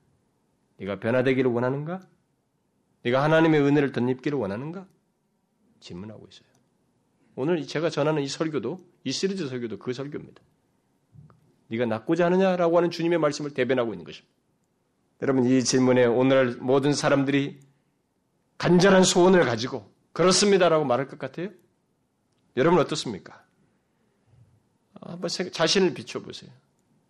[SPEAKER 1] 네가 변화되기를 원하는가? 네가 하나님의 은혜를 덧입기를 원하는가? 질문하고 있어요. 오늘 제가 전하는 이 설교도 이 시리즈 설교도 그 설교입니다. 네가 낫고자 하느냐라고 하는 주님의 말씀을 대변하고 있는 것입니다. 여러분 이 질문에 오늘날 모든 사람들이 간절한 소원을 가지고 그렇습니다라고 말할 것 같아요? 여러분 어떻습니까? 한번 자신을 비춰보세요.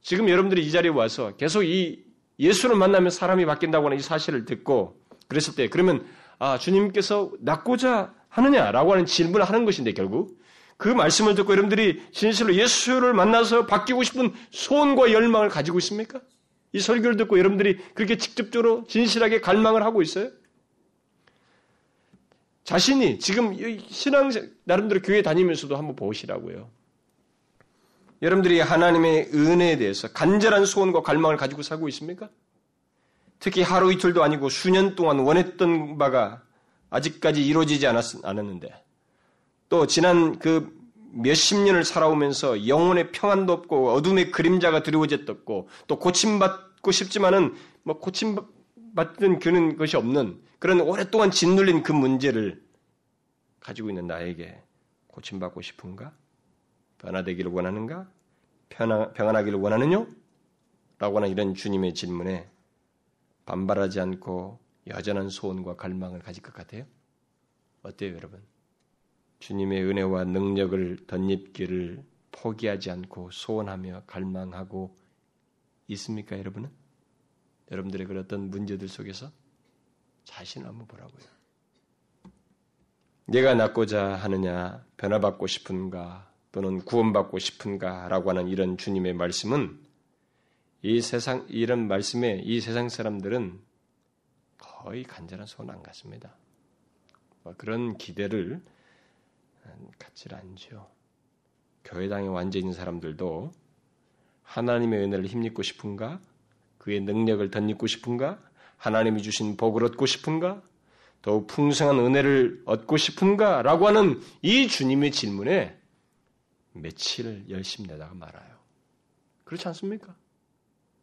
[SPEAKER 1] 지금 여러분들이 이 자리에 와서 계속 이 예수를 만나면 사람이 바뀐다고 하는 이 사실을 듣고 그랬을 때 그러면 아 주님께서 낫고자 하느냐라고 하는 질문을 하는 것인데 결국 그 말씀을 듣고 여러분들이 진실로 예수를 만나서 바뀌고 싶은 소원과 열망을 가지고 있습니까? 이 설교를 듣고 여러분들이 그렇게 직접적으로 진실하게 갈망을 하고 있어요? 자신이 지금 신앙 나름대로 교회 다니면서도 한번 보시라고요. 여러분들이 하나님의 은혜에 대해서 간절한 소원과 갈망을 가지고 살고 있습니까? 특히 하루 이틀도 아니고 수년 동안 원했던 바가 아직까지 이루어지지 않았, 않았는데 또 지난 그 몇십 년을 살아오면서 영혼의 평안도 없고 어둠의 그림자가 드리워졌었고 또 고침받고 싶지만은 뭐 고침받는 그는 것이 없는 그런 오랫동안 짓눌린 그 문제를 가지고 있는 나에게 고침받고 싶은가? 변화되기를 원하는가? 평안, 평안하기를 원하느냐? 라고 하는 이런 주님의 질문에 반발하지 않고 여전한 소원과 갈망을 가질 것 같아요? 어때요, 여러분? 주님의 은혜와 능력을 덧입기를 포기하지 않고 소원하며 갈망하고 있습니까, 여러분은? 여러분들의 그 어떤 문제들 속에서 자신을 한번 보라고요. 내가 낫고자 하느냐, 변화받고 싶은가, 또는 구원받고 싶은가, 라고 하는 이런 주님의 말씀은 이 세상, 이런 말씀에 이 세상 사람들은 거의 간절한 소원 안 갖습니다. 뭐 그런 기대를 갖질 않죠. 교회당에 완전 있는 사람들도 하나님의 은혜를 힘입고 싶은가? 그의 능력을 덧입고 싶은가? 하나님이 주신 복을 얻고 싶은가? 더욱 풍성한 은혜를 얻고 싶은가? 라고 하는 이 주님의 질문에 며칠을 열심히 내다가 말아요. 그렇지 않습니까?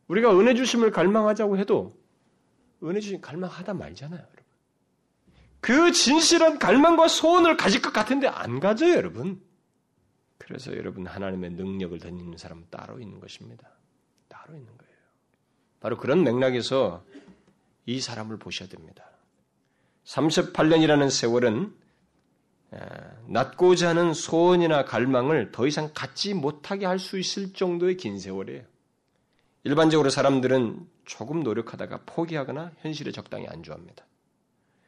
[SPEAKER 1] 우리가 은혜 주심을 갈망하자고 해도 은혜 주심 갈망하다 말잖아요, 여러분. 그 진실한 갈망과 소원을 가질 것 같은데 안 가져요, 여러분. 그래서 여러분 하나님의 능력을 덧입는 사람은 따로 있는 것입니다. 따로 있는 거예요. 바로 그런 맥락에서 이 사람을 보셔야 됩니다. 38년이라는 세월은 낳고자 하는 소원이나 갈망을 더 이상 갖지 못하게 할 수 있을 정도의 긴 세월이에요. 일반적으로 사람들은 조금 노력하다가 포기하거나 현실에 적당히 안주합니다.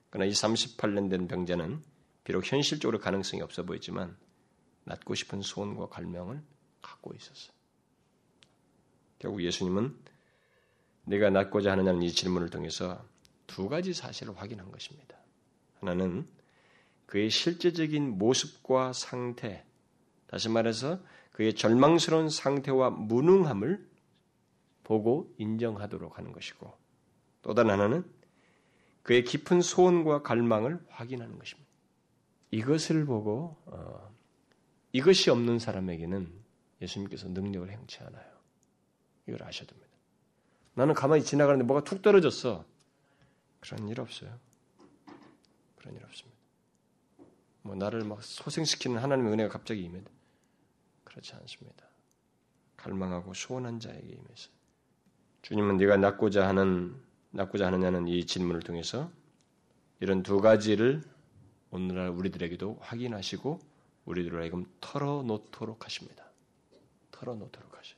[SPEAKER 1] 그러나 이 38년 된 병자는 비록 현실적으로 가능성이 없어 보이지만 낳고 싶은 소원과 갈망을 갖고 있었어요. 결국 예수님은 내가 낳고자 하느냐는 이 질문을 통해서 두 가지 사실을 확인한 것입니다. 하나는 그의 실제적인 모습과 상태, 다시 말해서 그의 절망스러운 상태와 무능함을 보고 인정하도록 하는 것이고 또 다른 하나는 그의 깊은 소원과 갈망을 확인하는 것입니다. 이것을 보고 어, 이것이 없는 사람에게는 예수님께서 능력을 행치 않아요. 이걸 아셔야 됩니다. 나는 가만히 지나가는데 뭐가 툭 떨어졌어. 그런 일 없어요. 그런 일 없습니다. 뭐 나를 막 소생시키는 하나님의 은혜가 갑자기 임해 그렇지 않습니다. 갈망하고 소원한 자에게 임해서 주님은 네가 낳고자 하는 낳고자 하느냐는 이 질문을 통해서 이런 두 가지를 오늘날 우리들에게도 확인하시고 우리들을 하여금 털어놓도록 하십니다. 털어놓도록 하셔.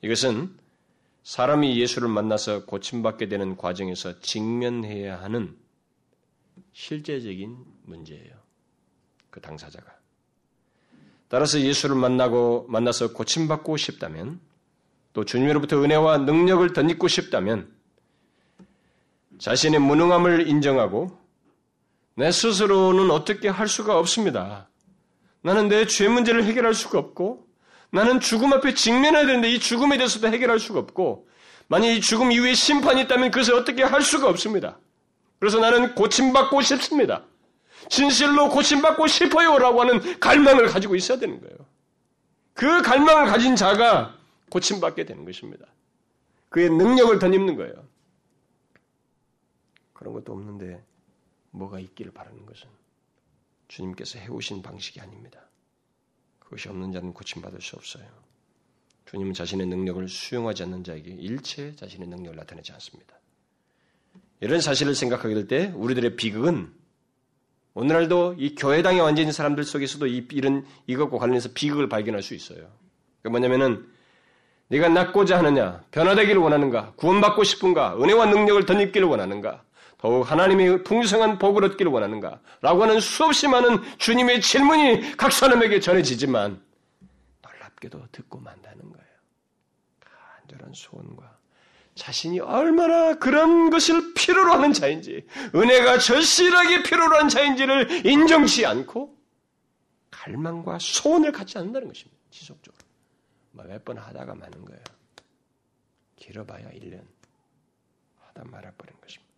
[SPEAKER 1] 이것은 사람이 예수를 만나서 고침받게 되는 과정에서 직면해야 하는 실제적인 문제예요. 그 당사자가. 따라서 예수를 만나고 만나서 고침받고 싶다면 또 주님으로부터 은혜와 능력을 덧입고 싶다면 자신의 무능함을 인정하고 내 스스로는 어떻게 할 수가 없습니다. 나는 내 죄 문제를 해결할 수가 없고 나는 죽음 앞에 직면해야 되는데 이 죽음에 대해서도 해결할 수가 없고 만약 이 죽음 이후에 심판이 있다면 그것을 어떻게 할 수가 없습니다. 그래서 나는 고침받고 싶습니다. 진실로 고침받고 싶어요라고 하는 갈망을 가지고 있어야 되는 거예요. 그 갈망을 가진 자가 고침받게 되는 것입니다. 그의 능력을 덧입는 거예요. 그런 것도 없는데 뭐가 있기를 바라는 것은 주님께서 해오신 방식이 아닙니다. 그것이 없는 자는 고침받을 수 없어요. 주님은 자신의 능력을 수용하지 않는 자에게 일체 자신의 능력을 나타내지 않습니다. 이런 사실을 생각하게 될 때 우리들의 비극은 오늘날도 이 교회당에 완전 있는 사람들 속에서도 이, 이런 이것과 관련해서 비극을 발견할 수 있어요. 그 뭐냐면은 네가 낫고자 하느냐, 변화되기를 원하는가, 구원받고 싶은가, 은혜와 능력을 덧입기를 원하는가, 더욱 하나님의 풍성한 복을 얻기를 원하는가, 라고 하는 수없이 많은 주님의 질문이 각 사람에게 전해지지만 놀랍게도 듣고 만다는 거예요. 간절한 소원과 자신이 얼마나 그런 것을 필요로 하는 자인지, 은혜가 절실하게 필요로 하는 자인지를 인정치 않고 갈망과 소원을 갖지 않는다는 것입니다. 지속적으로. 뭐 몇번 하다가 마는 거예요. 길어봐야 1년. 하다 말아버린 것입니다.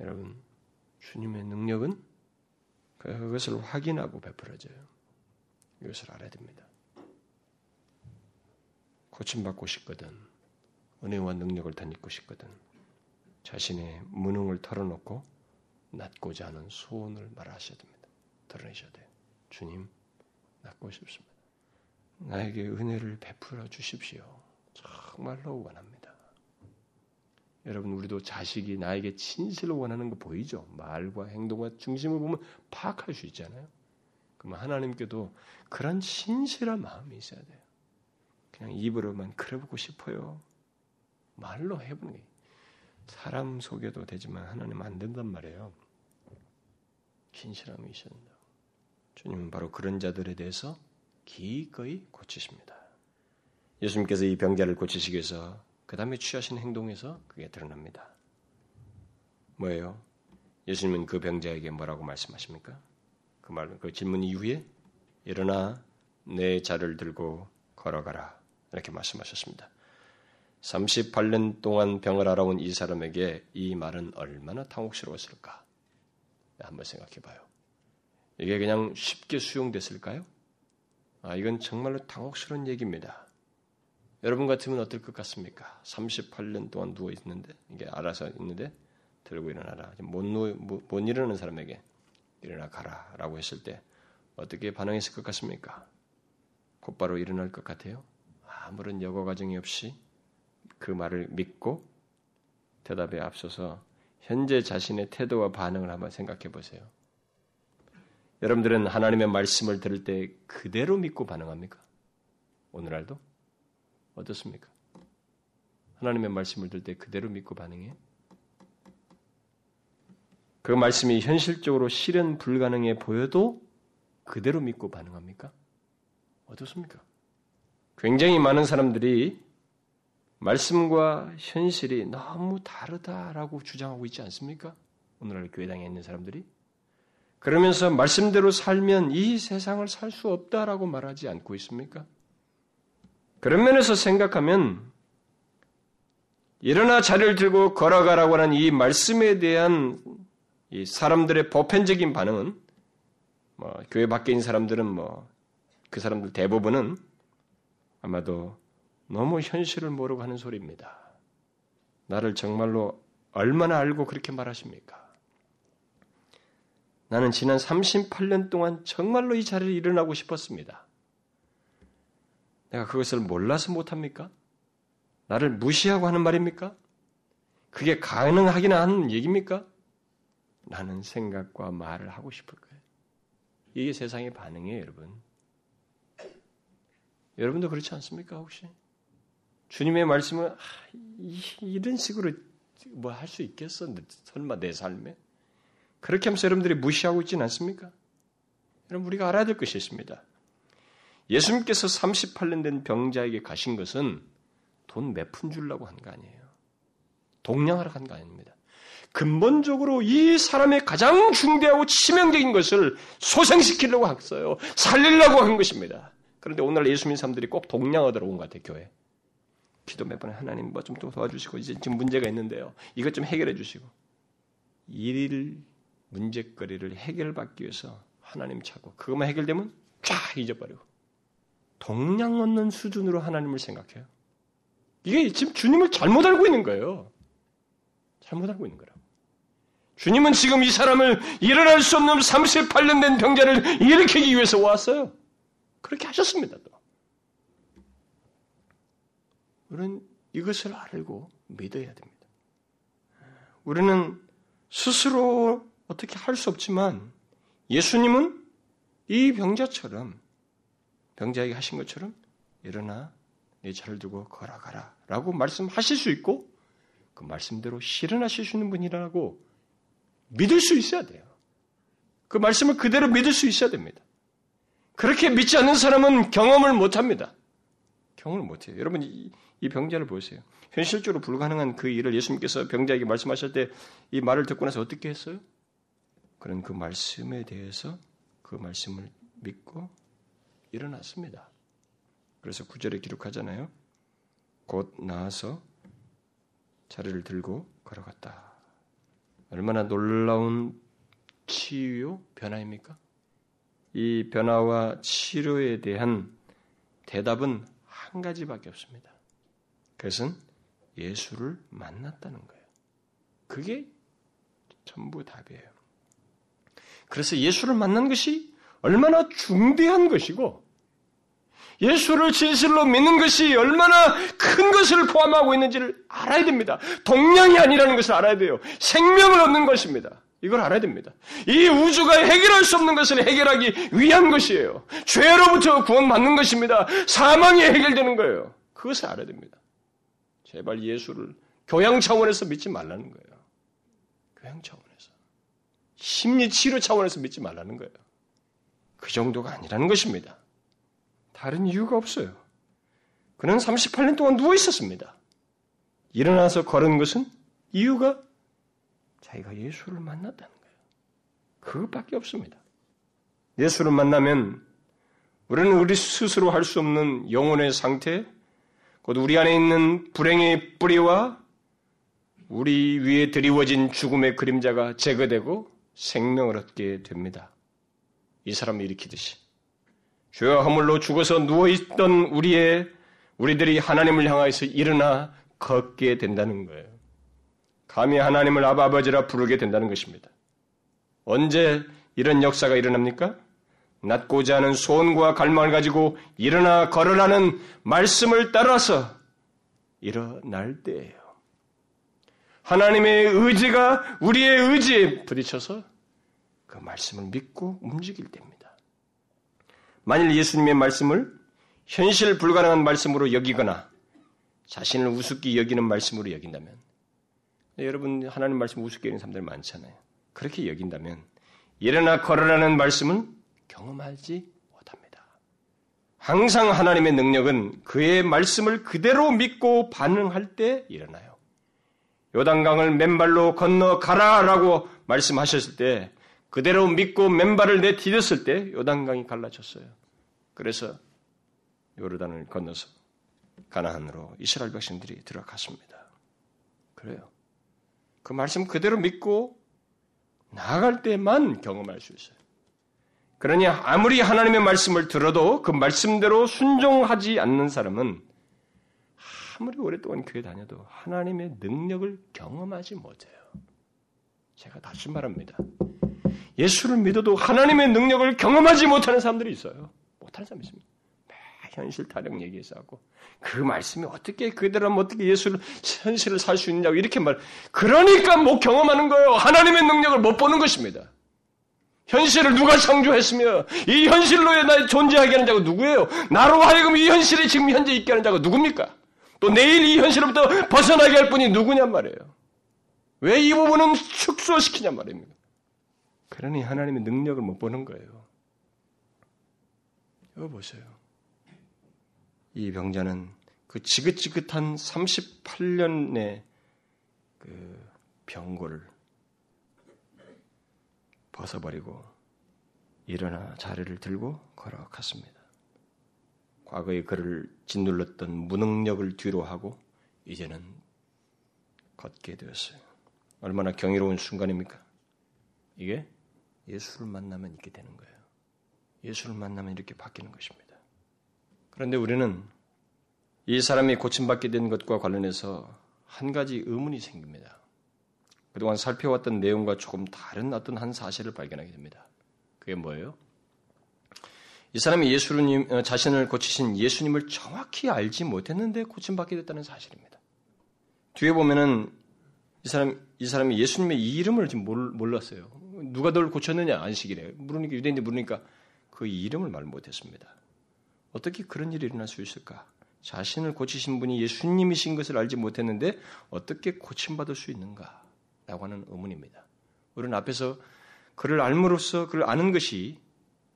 [SPEAKER 1] 여러분, 주님의 능력은 그것을 확인하고 베풀어져요. 이것을 알아야 됩니다. 고침받고 싶거든. 은혜와 능력을 덧입고 싶거든. 자신의 무능을 털어놓고 낫고자 하는 소원을 말하셔야 됩니다. 드러내셔야 돼요. 주님, 낫고 싶습니다. 나에게 은혜를 베풀어 주십시오. 정말로 원합니다. 여러분, 우리도 자식이 나에게 진실로 원하는 거 보이죠? 말과 행동과 중심을 보면 파악할 수 있잖아요. 그러면 하나님께도 그런 진실한 마음이 있어야 돼요. 그냥 입으로만 그래보고 싶어요. 말로 해보는 게 사람 속에도 되지만 하나님 안 된단 말이에요. 진실함이 있어야 된다. 주님은 바로 그런 자들에 대해서 기꺼이 고치십니다. 예수님께서 이 병자를 고치시기 위해서 그 다음에 취하신 행동에서 그게 드러납니다. 뭐예요? 예수님은 그 병자에게 뭐라고 말씀하십니까? 그 말, 그 질문 이후에 일어나 내 자를 들고 걸어가라. 이렇게 말씀하셨습니다. 38년 동안 병을 알아온 이 사람에게 이 말은 얼마나 당혹스러웠을까? 한번 생각해 봐요. 이게 그냥 쉽게 수용됐을까요? 아, 이건 정말로 당혹스러운 얘기입니다. 여러분 같으면 어떨 것 같습니까? 38년 동안 누워 있는데 이게 알아서 있는데 들고 일어나라. 못, 누워, 못, 못 일어나는 사람에게 일어나 가라 라고 했을 때 어떻게 반응했을 것 같습니까? 곧바로 일어날 것 같아요. 아무런 여과 과정이 없이 그 말을 믿고 대답에 앞서서 현재 자신의 태도와 반응을 한번 생각해 보세요. 여러분들은 하나님의 말씀을 들을 때 그대로 믿고 반응합니까? 오늘날도? 어떻습니까? 하나님의 말씀을 들을 때 그대로 믿고 반응해? 그 말씀이 현실적으로 실현 불가능해 보여도 그대로 믿고 반응합니까? 어떻습니까? 굉장히 많은 사람들이 말씀과 현실이 너무 다르다라고 주장하고 있지 않습니까? 오늘날 교회당에 있는 사람들이 그러면서 말씀대로 살면 이 세상을 살 수 없다라고 말하지 않고 있습니까? 그런 면에서 생각하면 일어나 자리를 들고 걸어가라고 하는 이 말씀에 대한 이 사람들의 보편적인 반응은 뭐 교회 밖에 있는 사람들은 뭐 그 사람들 대부분은 아마도 너무 현실을 모르고 하는 소리입니다. 나를 정말로 얼마나 알고 그렇게 말하십니까? 나는 지난 38년 동안 정말로 이 자리에 일어나고 싶었습니다. 내가 그것을 몰라서 못합니까? 나를 무시하고 하는 말입니까? 그게 가능하기나 하는 얘기입니까? 라는 생각과 말을 하고 싶을 거예요. 이게 세상의 반응이에요, 여러분. 여러분도 그렇지 않습니까, 혹시? 주님의 말씀은 아, 이런 식으로 뭐 할 수 있겠어? 설마 내 삶에? 그렇게 하면서 여러분들이 무시하고 있지는 않습니까? 여러분, 우리가 알아야 될 것이 있습니다. 예수님께서 38년 된 병자에게 가신 것은 돈 몇 푼 주려고 한 거 아니에요. 동냥하러 간 거 아닙니다. 근본적으로 이 사람의 가장 중대하고 치명적인 것을 소생시키려고 했어요. 살리려고 한 것입니다. 그런데 오늘 예수 님는 사람들이 꼭 동냥하도록 온것 같아요, 교회. 기도 몇 번에 하나님 뭐 좀 도와주시고 이제 지금 문제가 있는데요. 이것 좀 해결해 주시고 일일 문제거리를 해결받기 위해서 하나님 찾고 그것만 해결되면 쫙 잊어버리고 동량 얻는 수준으로 하나님을 생각해요. 이게 지금 주님을 잘못 알고 있는 거예요. 잘못 알고 있는 거라고. 주님은 지금 이 사람을 일어날 수 없는 38년 된 병자를 일으키기 위해서 왔어요. 그렇게 하셨습니다. 또. 우리는 이것을 알고 믿어야 됩니다. 우리는 스스로 어떻게 할 수 없지만 예수님은 이 병자처럼 병자에게 하신 것처럼 일어나 내 차를 두고 걸어가라 라고 말씀하실 수 있고 그 말씀대로 실현하실 수 있는 분이라고 믿을 수 있어야 돼요. 그 말씀을 그대로 믿을 수 있어야 됩니다. 그렇게 믿지 않는 사람은 경험을 못 합니다. 경험을 못 해요. 여러분, 이, 이 병자를 보세요. 현실적으로 불가능한 그 일을 예수님께서 병자에게 말씀하실 때 이 말을 듣고 나서 어떻게 했어요? 그런 그 말씀에 대해서 그 말씀을 믿고 일어났습니다. 그래서 구절에 기록하잖아요. 곧 나와서 자리를 들고 걸어갔다. 얼마나 놀라운 치유 변화입니까? 이 변화와 치료에 대한 대답은 한 가지밖에 없습니다. 그것은 예수를 만났다는 거예요. 그게 전부 답이에요. 그래서 예수를 만난 것이 얼마나 중대한 것이고 예수를 진실로 믿는 것이 얼마나 큰 것을 포함하고 있는지를 알아야 됩니다. 동량이 아니라는 것을 알아야 돼요. 생명을 얻는 것입니다. 이걸 알아야 됩니다. 이 우주가 해결할 수 없는 것을 해결하기 위한 것이에요. 죄로부터 구원받는 것입니다. 사망이 해결되는 거예요. 그것을 알아야 됩니다. 제발 예수를 교양 차원에서 믿지 말라는 거예요. 교양 차원에서. 심리 치료 차원에서 믿지 말라는 거예요. 그 정도가 아니라는 것입니다. 다른 이유가 없어요. 그는 38년 동안 누워 있었습니다. 일어나서 걸은 것은 이유가 자기가 예수를 만났다는 거예요. 그것밖에 없습니다. 예수를 만나면 우리는 우리 스스로 할 수 없는 영혼의 상태, 곧 우리 안에 있는 불행의 뿌리와 우리 위에 드리워진 죽음의 그림자가 제거되고 생명을 얻게 됩니다. 이 사람을 일으키듯이. 죄와 허물로 죽어서 누워있던 우리의, 우리들이 하나님을 향하여서 일어나 걷게 된다는 거예요. 감히 하나님을 아버지라 부르게 된다는 것입니다. 언제 이런 역사가 일어납니까? 낮고자 하는 소원과 갈망을 가지고 일어나 걸으라는 말씀을 따라서 일어날 때예요. 하나님의 의지가 우리의 의지에 부딪혀서 그 말씀을 믿고 움직일 때입니다. 만일 예수님의 말씀을 현실 불가능한 말씀으로 여기거나 자신을 우습게 여기는 말씀으로 여긴다면 여러분 하나님 말씀 우습게 여기는 사람들 많잖아요. 그렇게 여긴다면 일어나 걸으라는 말씀은 경험하지 못합니다. 항상 하나님의 능력은 그의 말씀을 그대로 믿고 반응할 때 일어나요. 요단강을 맨발로 건너 가라라고 말씀하셨을 때 그대로 믿고 맨발을 내디뎠을 때 요단강이 갈라졌어요. 그래서 요르단을 건너서 가나안으로 이스라엘 백성들이 들어갔습니다. 그래요. 그 말씀 그대로 믿고 나아갈 때만 경험할 수 있어요. 그러니 아무리 하나님의 말씀을 들어도 그 말씀대로 순종하지 않는 사람은 아무리 오랫동안 교회 다녀도 하나님의 능력을 경험하지 못해요. 제가 다시 말합니다. 예수를 믿어도 하나님의 능력을 경험하지 못하는 사람들이 있어요. 못하는 사람이 있습니다. 현실 타령 얘기해서 하고 그 말씀이 어떻게 그대로 어떻게 예수를 현실을 살 수 있냐고 이렇게 말. 그러니까 못 경험하는 거예요. 하나님의 능력을 못 보는 것입니다. 현실을 누가 창조했으며 이 현실로에 나 존재하게 하는 자가 누구예요? 나로 하여금 이 현실에 지금 현재 있게 하는 자가 누굽니까? 또 내일 이 현실로부터 벗어나게 할 분이 누구냔 말이에요. 왜 이 부분은 축소시키냔 말입니다. 그러니 하나님의 능력을 못 보는 거예요. 이거 보세요. 이 병자는 그 지긋지긋한 38년의 그 병고를 벗어버리고 일어나 자리를 들고 걸어갔습니다. 과거에 그를 짓눌렀던 무능력을 뒤로 하고 이제는 걷게 되었어요. 얼마나 경이로운 순간입니까? 이게 예수를 만나면 있게 되는 거예요. 예수를 만나면 이렇게 바뀌는 것입니다. 그런데 우리는 이 사람이 고침받게 된 것과 관련해서 한 가지 의문이 생깁니다. 그동안 살펴왔던 내용과 조금 다른 어떤 한 사실을 발견하게 됩니다. 그게 뭐예요? 이 사람이 예수님 어, 자신을 고치신 예수님을 정확히 알지 못했는데 고침받게 됐다는 사실입니다. 뒤에 보면은 이 사람 이 사람이 예수님의 이름을 지금 몰랐어요. 누가 널 고쳤느냐 안식이래. 물으니까 유대인들 물으니까 그 이름을 말 못했습니다. 어떻게 그런 일이 일어날 수 있을까? 자신을 고치신 분이 예수님이신 것을 알지 못했는데 어떻게 고침받을 수 있는가? 라고 하는 의문입니다. 우리는 앞에서 그를 알므로써 그를 아는 것이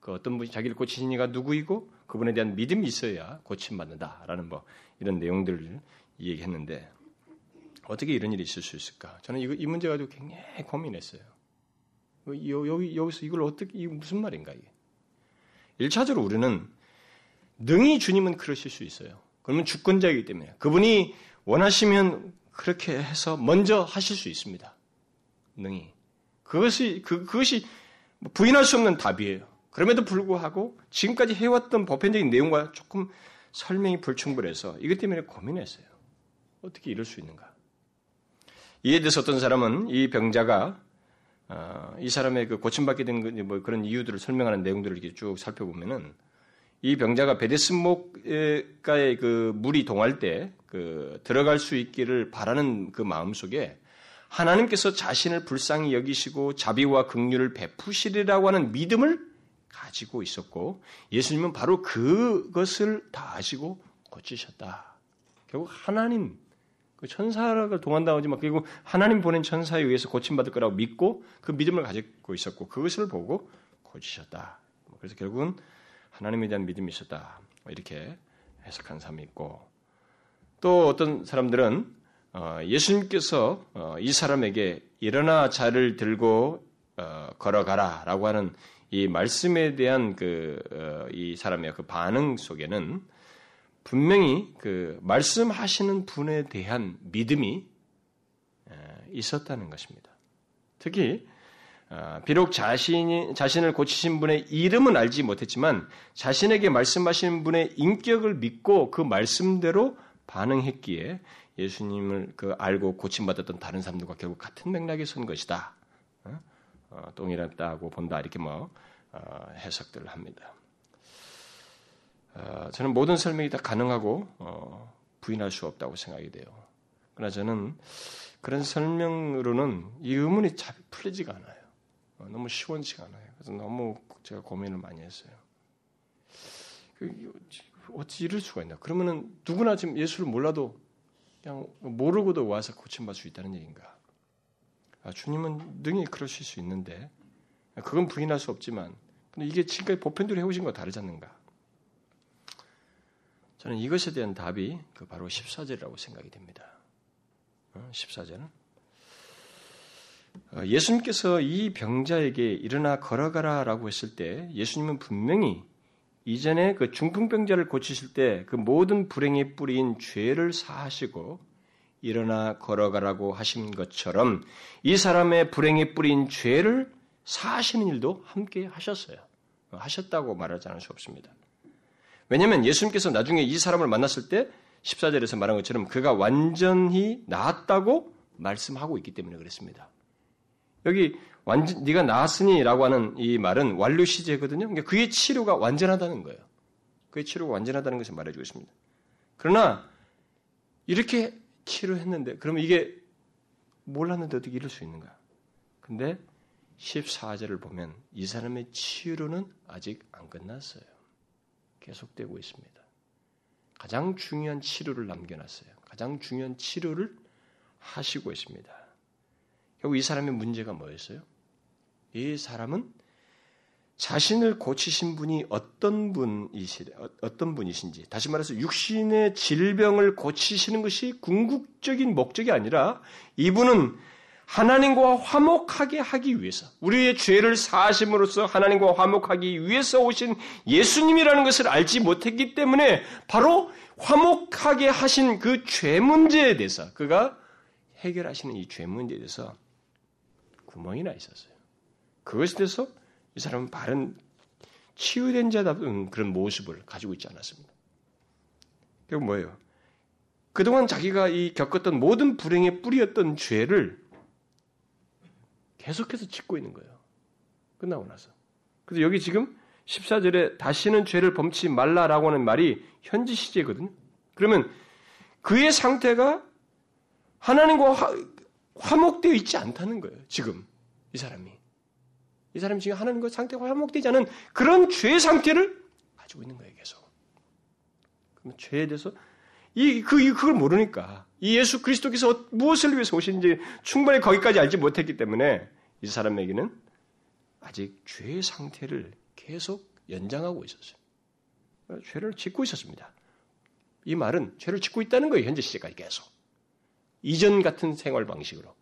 [SPEAKER 1] 그 어떤 분이 자기를 고치신 이가 누구이고 그분에 대한 믿음이 있어야 고침받는다라는 뭐 이런 내용들을 얘기했는데 어떻게 이런 일이 있을 수 있을까? 저는 이거, 이 문제 가지고 굉장히 고민했어요. 여 기, 여기서 이걸 어떻게, 이게 무슨 말인가, 이게. 1차적으로 우리는 능히 주님은 그러실 수 있어요. 그러면 주권자이기 때문에 그분이 원하시면 그렇게 해서 먼저 하실 수 있습니다. 능히. 그것이, 그, 그것이 부인할 수 없는 답이에요. 그럼에도 불구하고 지금까지 해왔던 보편적인 내용과 조금 설명이 불충분해서 이것 때문에 고민했어요. 어떻게 이럴 수 있는가? 이에 대해서 어떤 사람은 이 병자가 어, 이 사람의 그 고침받게 된 뭐 그런 이유들을 설명하는 내용들을 이렇게 쭉 살펴보면은 이 병자가 베데스목가의 그 물이 동할 때 그 들어갈 수 있기를 바라는 그 마음 속에 하나님께서 자신을 불쌍히 여기시고 자비와 긍휼을 베푸시리라고 하는 믿음을 가지고 있었고 예수님은 바로 그것을 다 아시고 고치셨다. 결국 하나님 그 천사를 동한다고 하지만 그리고 하나님 보낸 천사에 의해서 고침받을 거라고 믿고 그 믿음을 가지고 있었고 그것을 보고 고치셨다. 그래서 결국은 하나님에 대한 믿음이 있었다. 이렇게 해석한 사람이 있고 또 어떤 사람들은 어, 예수님께서 어, 이 사람에게 일어나 자를 들고 어, 걸어가라라고 하는 이 말씀에 대한 그 이 사람의 그 반응 속에는 분명히 그 말씀하시는 분에 대한 믿음이 있었다는 것입니다. 특히 아, 비록 자신이 자신을 고치신 분의 이름은 알지 못했지만 자신에게 말씀하신 분의 인격을 믿고 그 말씀대로 반응했기에 예수님을 그 알고 고침받았던 다른 사람들과 결국 같은 맥락에 선 것이다. 어? 어, 동일하다고 본다 이렇게 뭐 어, 해석들을 합니다. 어, 저는 모든 설명이 다 가능하고 어, 부인할 수 없다고 생각이 돼요. 그러나 저는 그런 설명으로는 이 의문이 잘 풀리지가 않아요. 어, 너무 시원치가 않아요. 그래서 너무 제가 고민을 많이 했어요. 그, 어찌 이럴 수가 있나? 그러면은 누구나 지금 예수를 몰라도 그냥 모르고도 와서 고침받을 수 있다는 얘기인가? 아, 주님은 능히 그러실 수 있는데 그건 부인할 수 없지만 근데 이게 지금까지 보편대로 해오신 거 다르지 않는가? 저는 이것에 대한 답이 그 바로 14절이라고 생각이 됩니다. 14절은 어, 예수님께서 이 병자에게 일어나 걸어가라 라고 했을 때 예수님은 분명히 이전에 그 중풍병자를 고치실 때 그 모든 불행의 뿌리인 죄를 사하시고 일어나 걸어가라고 하신 것처럼 이 사람의 불행의 뿌리인 죄를 사하시는 일도 함께 하셨어요. 하셨다고 말하지 않을 수 없습니다. 왜냐하면 예수님께서 나중에 이 사람을 만났을 때 14절에서 말한 것처럼 그가 완전히 나았다고 말씀하고 있기 때문에 그랬습니다. 여기 완전 네가 나았으니라고 하는 이 말은 완료 시제거든요. 그러니까 그의 치료가 완전하다는 거예요. 그의 치료가 완전하다는 것을 말해주고 있습니다. 그러나 이렇게 치료했는데 그러면 이게 몰랐는데 어떻게 이럴 수 있는가? 근데 14절을 보면 이 사람의 치유로는 아직 안 끝났어요. 계속되고 있습니다. 가장 중요한 치료를 남겨놨어요. 가장 중요한 치료를 하시고 있습니다. 결국 이 사람의 문제가 뭐였어요? 이 사람은 자신을 고치신 분이 어떤 분이시 어떤 분이신지 다시 말해서 육신의 질병을 고치시는 것이 궁극적인 목적이 아니라 이분은 하나님과 화목하게 하기 위해서 우리의 죄를 사하심으로써 하나님과 화목하기 위해서 오신 예수님이라는 것을 알지 못했기 때문에 바로 화목하게 하신 그 죄 문제에 대해서 그가 해결하시는 이 죄 문제에 대해서 구멍이 나 있었어요. 그것에 대해서 이 사람은 바른 치유된 자다운 그런 모습을 가지고 있지 않았습니다. 그리고 뭐예요? 그동안 자기가 이 겪었던 모든 불행의 뿌리였던 죄를 계속해서 짓고 있는 거예요. 끝나고 나서. 그래서 여기 지금 14절에 다시는 죄를 범치 말라라고 하는 말이 현지 시제거든요. 그러면 그의 상태가 하나님과 화, 화목되어 있지 않다는 거예요. 지금 이 사람이. 이 사람이 지금 하나님과 상태가 화목되지 않은 그런 죄 상태를 가지고 있는 거예요, 계속. 그러면 죄에 대해서 이, 그, 그걸 모르니까 이 예수 그리스도께서 무엇을 위해서 오신지 충분히 거기까지 알지 못했기 때문에 이 사람에게는 아직 죄의 상태를 계속 연장하고 있었어요. 죄를 짓고 있었습니다. 이 말은 죄를 짓고 있다는 거예요, 현재 시제까지 계속. 이전 같은 생활 방식으로.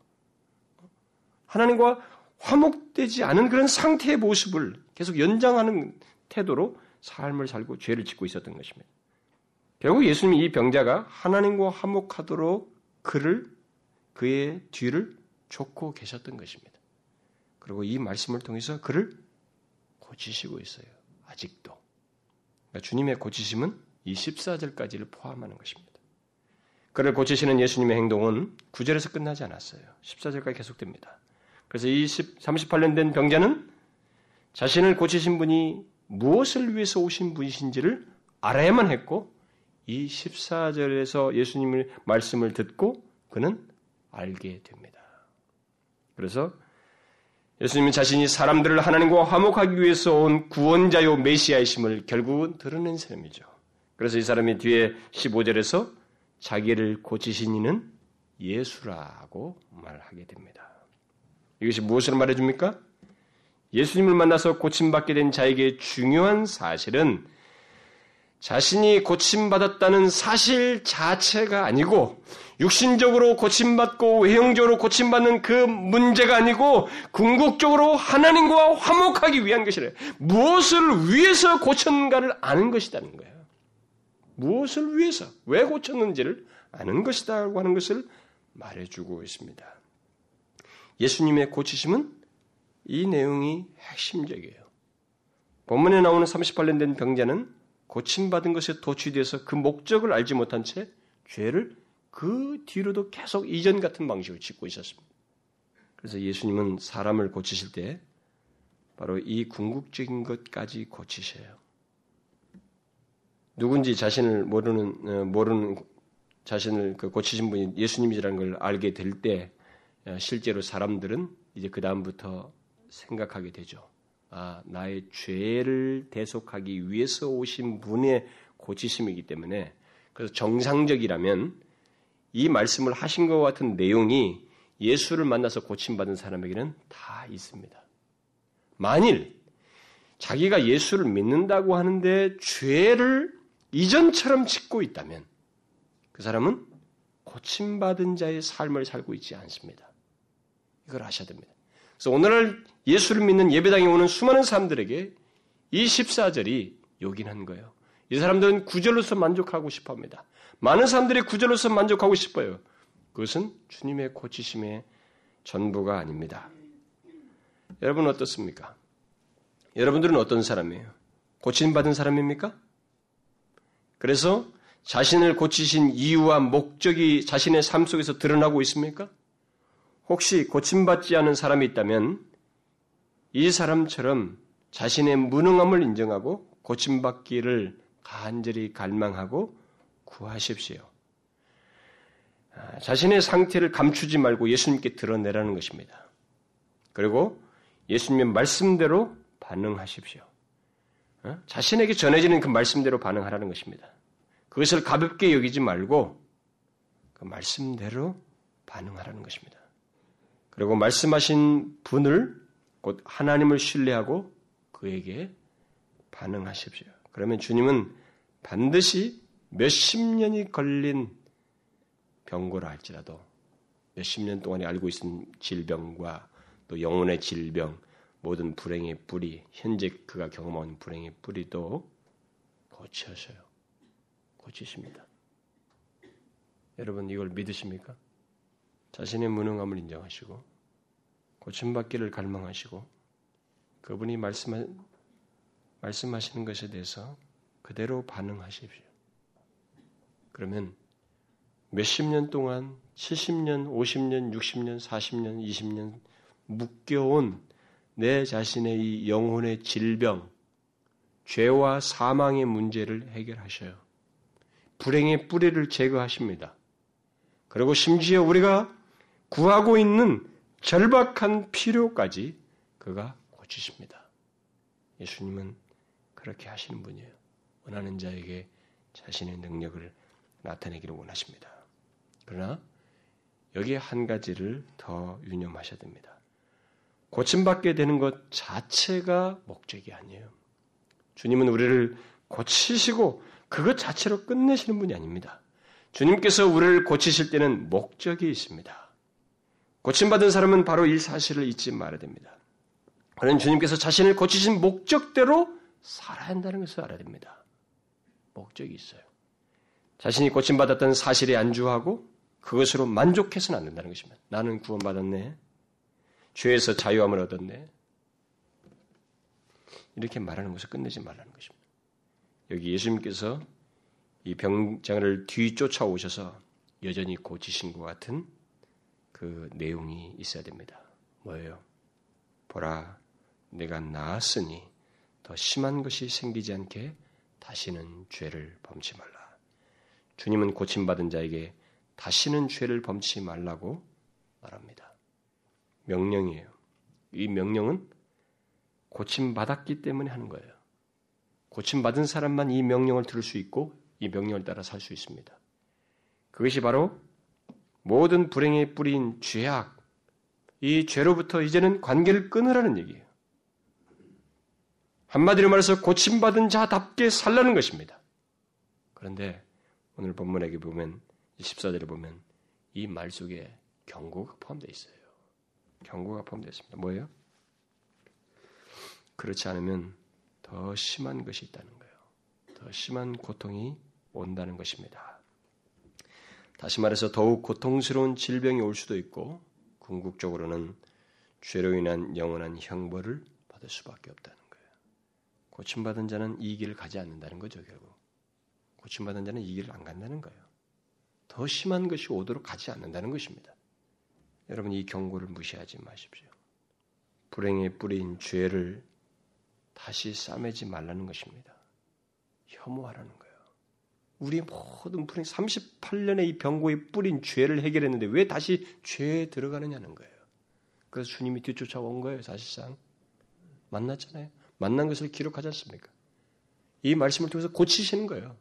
[SPEAKER 1] 하나님과 화목되지 않은 그런 상태의 모습을 계속 연장하는 태도로 삶을 살고 죄를 짓고 있었던 것입니다. 결국 예수님이 이 병자가 하나님과 화목하도록 그를 그의 뒤를 쫓고 계셨던 것입니다. 그리고 이 말씀을 통해서 그를 고치시고 있어요. 아직도. 그러니까 주님의 고치심은 이 14절까지를 포함하는 것입니다. 그를 고치시는 예수님의 행동은 9절에서 끝나지 않았어요. 14절까지 계속됩니다. 그래서 이 38년 된 병자는 자신을 고치신 분이 무엇을 위해서 오신 분이신지를 알아야만 했고 이 14절에서 예수님의 말씀을 듣고 그는 알게 됩니다. 그래서 예수님은 자신이 사람들을 하나님과 화목하기 위해서 온 구원자요 메시아이심을 결국은 드러낸 사람이죠. 그래서 이 사람이 뒤에 15절에서 자기를 고치신 이는 예수라고 말하게 됩니다. 이것이 무엇을 말해줍니까? 예수님을 만나서 고침받게 된 자에게 중요한 사실은 자신이 고침받았다는 사실 자체가 아니고 육신적으로 고침받고 외형적으로 고침받는 그 문제가 아니고 궁극적으로 하나님과 화목하기 위한 것이래. 무엇을 위해서 고쳤는가를 아는 것이라는 거예요. 무엇을 위해서, 왜 고쳤는지를 아는 것이다라고 하는 것을 말해주고 있습니다. 예수님의 고치심은 이 내용이 핵심적이에요. 본문에 나오는 38년 된 병자는 고침받은 것에 도취돼서 그 목적을 알지 못한 채 죄를 그 뒤로도 계속 이전 같은 방식으로 짓고 있었습니다. 그래서 예수님은 사람을 고치실 때 바로 이 궁극적인 것까지 고치셔요. 누군지 자신을 모르는 어, 모르는 자신을 그 고치신 분이 예수님이라는 걸 알게 될때 어, 실제로 사람들은 이제 그 다음부터 생각하게 되죠. 아, 나의 죄를 대속하기 위해서 오신 분의 고치심이기 때문에 그래서 정상적이라면 이 말씀을 하신 것 같은 내용이 예수를 만나서 고침받은 사람에게는 다 있습니다. 만일 자기가 예수를 믿는다고 하는데 죄를 이전처럼 짓고 있다면 그 사람은 고침받은 자의 삶을 살고 있지 않습니다. 이걸 아셔야 됩니다. 그래서 오늘날 예수를 믿는 예배당에 오는 수많은 사람들에게 이 14절이 요긴한 거예요. 이 사람들은 구절로서 만족하고 싶어 합니다. 많은 사람들이 구절로서 만족하고 싶어요. 그것은 주님의 고치심의 전부가 아닙니다. 여러분 어떻습니까? 여러분들은 어떤 사람이에요? 고침받은 사람입니까? 그래서 자신을 고치신 이유와 목적이 자신의 삶 속에서 드러나고 있습니까? 혹시 고침받지 않은 사람이 있다면 이 사람처럼 자신의 무능함을 인정하고 고침받기를 간절히 갈망하고 구하십시오. 아, 자신의 상태를 감추지 말고 예수님께 드러내라는 것입니다. 그리고 예수님의 말씀대로 반응하십시오. 어? 자신에게 전해지는 그 말씀대로 반응하라는 것입니다. 그것을 가볍게 여기지 말고 그 말씀대로 반응하라는 것입니다. 그리고 말씀하신 분을 곧 하나님을 신뢰하고 그에게 반응하십시오. 그러면 주님은 반드시 몇십 년이 걸린 병고라 할지라도 몇십 년 동안에 알고 있은 질병과 또 영혼의 질병, 모든 불행의 뿌리, 현재 그가 경험한 불행의 뿌리도 고쳐서요. 고치십니다. 여러분 이걸 믿으십니까? 자신의 무능함을 인정하시고 고침받기를 갈망하시고 그분이 말씀하, 말씀하시는 것에 대해서 그대로 반응하십시오. 그러면 몇십 년 동안 70년, 50년, 60년, 40년, 20년 묶여온 내 자신의 이 영혼의 질병, 죄와 사망의 문제를 해결하셔요. 불행의 뿌리를 제거하십니다. 그리고 심지어 우리가 구하고 있는 절박한 필요까지 그가 고치십니다. 예수님은 그렇게 하시는 분이에요. 원하는 자에게 자신의 능력을 나타내기를 원하십니다. 그러나 여기에 한 가지를 더 유념하셔야 됩니다. 고침받게 되는 것 자체가 목적이 아니에요. 주님은 우리를 고치시고 그것 자체로 끝내시는 분이 아닙니다. 주님께서 우리를 고치실 때는 목적이 있습니다. 고침받은 사람은 바로 이 사실을 잊지 말아야 됩니다. 그는 주님께서 자신을 고치신 목적대로 살아야 한다는 것을 알아야 됩니다. 목적이 있어요. 자신이 고침받았던 사실에 안주하고 그것으로 만족해서는 안 된다는 것입니다. 나는 구원받았네. 죄에서 자유함을 얻었네. 이렇게 말하는 것을 끝내지 말라는 것입니다. 여기 예수님께서 이 병장을 뒤쫓아 오셔서 여전히 고치신 것 같은 그 내용이 있어야 됩니다. 뭐예요? 보라, 내가 나았으니 더 심한 것이 생기지 않게 다시는 죄를 범치 말라. 주님은 고침받은 자에게 다시는 죄를 범치 말라고 말합니다. 명령이에요. 이 명령은 고침받았기 때문에 하는 거예요. 고침받은 사람만 이 명령을 들을 수 있고 이 명령을 따라 살 수 있습니다. 그것이 바로 모든 불행의 뿌리인 죄악, 이 죄로부터 이제는 관계를 끊으라는 얘기예요. 한마디로 말해서 고침받은 자답게 살라는 것입니다. 그런데 오늘 본문에 보면 14절에 보면 이 말 속에 경고가 포함되어 있어요. 경고가 포함되어 있습니다. 뭐예요? 그렇지 않으면 더 심한 것이 있다는 거예요. 더 심한 고통이 온다는 것입니다. 다시 말해서 더욱 고통스러운 질병이 올 수도 있고 궁극적으로는 죄로 인한 영원한 형벌을 받을 수밖에 없다는 거예요. 고침받은 자는 이 길을 가지 않는다는 거죠, 결국. 고침받은 자는 이 길을 안 간다는 거예요. 더 심한 것이 오도록 가지 않는다는 것입니다. 여러분 이 경고를 무시하지 마십시오. 불행의 뿌리인 죄를 다시 싸매지 말라는 것입니다. 혐오하라는 거예요. 우리 모든 불행 38년의 이 병고에 뿌린 죄를 해결했는데 왜 다시 죄에 들어가느냐는 거예요. 그래서 주님이 뒤쫓아온 거예요, 사실상. 만났잖아요. 만난 것을 기록하지 않습니까? 이 말씀을 통해서 고치시는 거예요.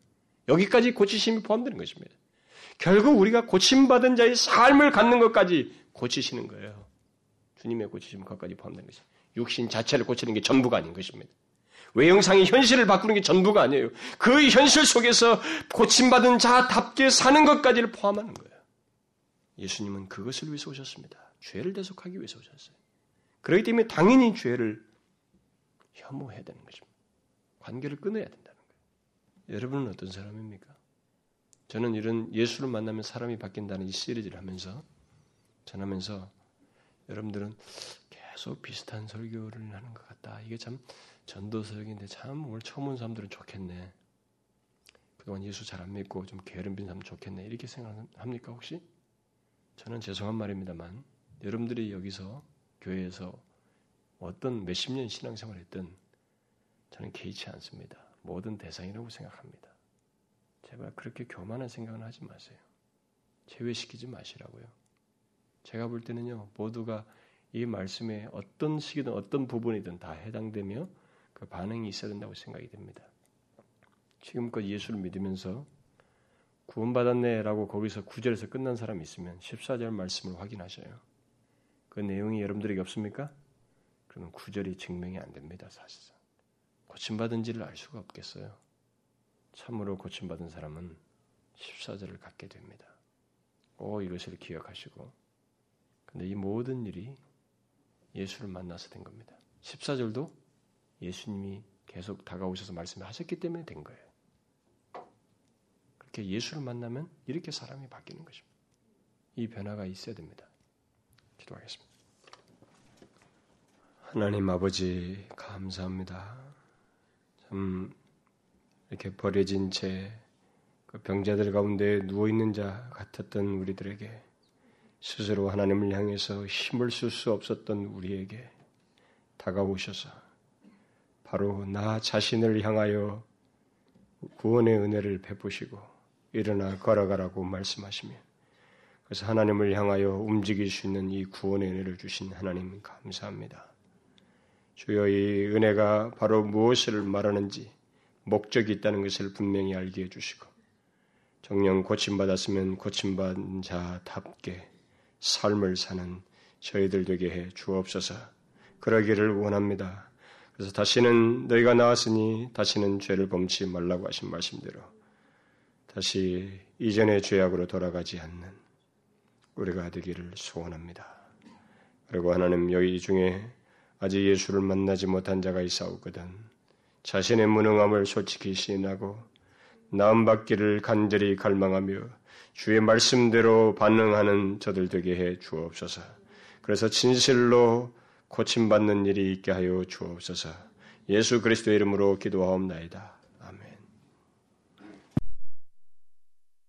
[SPEAKER 1] 여기까지 고치심이 포함되는 것입니다. 결국 우리가 고침받은 자의 삶을 갖는 것까지 고치시는 거예요. 주님의 고치심 것까지 포함된 것이 육신 자체를 고치는 게 전부가 아닌 것입니다. 외형상의 현실을 바꾸는 게 전부가 아니에요. 그 현실 속에서 고침받은 자답게 사는 것까지를 포함하는 거예요. 예수님은 그것을 위해서 오셨습니다. 죄를 대속하기 위해서 오셨어요. 그렇기 때문에 당연히 죄를 혐오해야 되는 것입니다. 관계를 끊어야 된다는 거예요. 여러분은 어떤 사람입니까? 저는 이런 예수를 만나면 사람이 바뀐다는 이 시리즈를 하면서 전하면서 여러분들은 계속 비슷한 설교를 하는 것 같다. 이게 참 전도서적인데 참 오늘 처음 온 사람들은 좋겠네. 그동안 예수 잘 안 믿고 좀 게으름 빈 사람 좋겠네. 이렇게 생각합니까 혹시? 저는 죄송한 말입니다만 여러분들이 여기서 교회에서 어떤 몇십 년 신앙생활을 했든 저는 개의치 않습니다. 모든 대상이라고 생각합니다. 제발 그렇게 교만한 생각은 하지 마세요. 제외시키지 마시라고요. 제가 볼 때는요, 모두가 이 말씀에 어떤 시기든 어떤 부분이든 다 해당되며 그 반응이 있어야 된다고 생각이 됩니다. 지금껏 예수를 믿으면서 구원받았네라고 거기서 9절에서 끝난 사람이 있으면 14절 말씀을 확인하셔요. 그 내용이 여러분들에게 없습니까? 그러면 9절이 증명이 안 됩니다, 사실상. 고침받은지를 알 수가 없겠어요. 참으로 고침받은 사람은 14절을 갖게 됩니다. 오, 이것을 기억하시고. 근데 이 모든 일이 예수를 만나서 된 겁니다. 14절도 예수님이 계속 다가오셔서 말씀하셨기 때문에 된 거예요. 그렇게 예수를 만나면 이렇게 사람이 바뀌는 것입니다. 이 변화가 있어야 됩니다. 기도하겠습니다. 하나님 아버지 감사합니다. 참 이렇게 버려진 채 그 병자들 가운데 누워 있는 자 같았던 우리들에게 스스로 하나님을 향해서 힘을 쓸 수 없었던 우리에게 다가오셔서 바로 나 자신을 향하여 구원의 은혜를 베푸시고 일어나 걸어가라고 말씀하시며 그래서 하나님을 향하여 움직일 수 있는 이 구원의 은혜를 주신 하나님 감사합니다. 주여 이 은혜가 바로 무엇을 말하는지 목적이 있다는 것을 분명히 알게 해주시고 정령 고침받았으면 고침받은 자답게 삶을 사는 저희들 되게 해 주옵소서 그러기를 원합니다. 그래서 다시는 너희가 나왔으니 다시는 죄를 범치 말라고 하신 말씀대로 다시 이전의 죄악으로 돌아가지 않는 우리가 되기를 소원합니다. 그리고 하나님 여기 중에 아직 예수를 만나지 못한 자가 있사오거든 자신의 무능함을 솔직히 시인하고 나음 받기를 간절히 갈망하며 주의 말씀대로 반응하는 저들 되게 해 주옵소서. 그래서 진실로 고침받는 일이 있게 하여 주옵소서. 예수 그리스도의 이름으로 기도하옵나이다.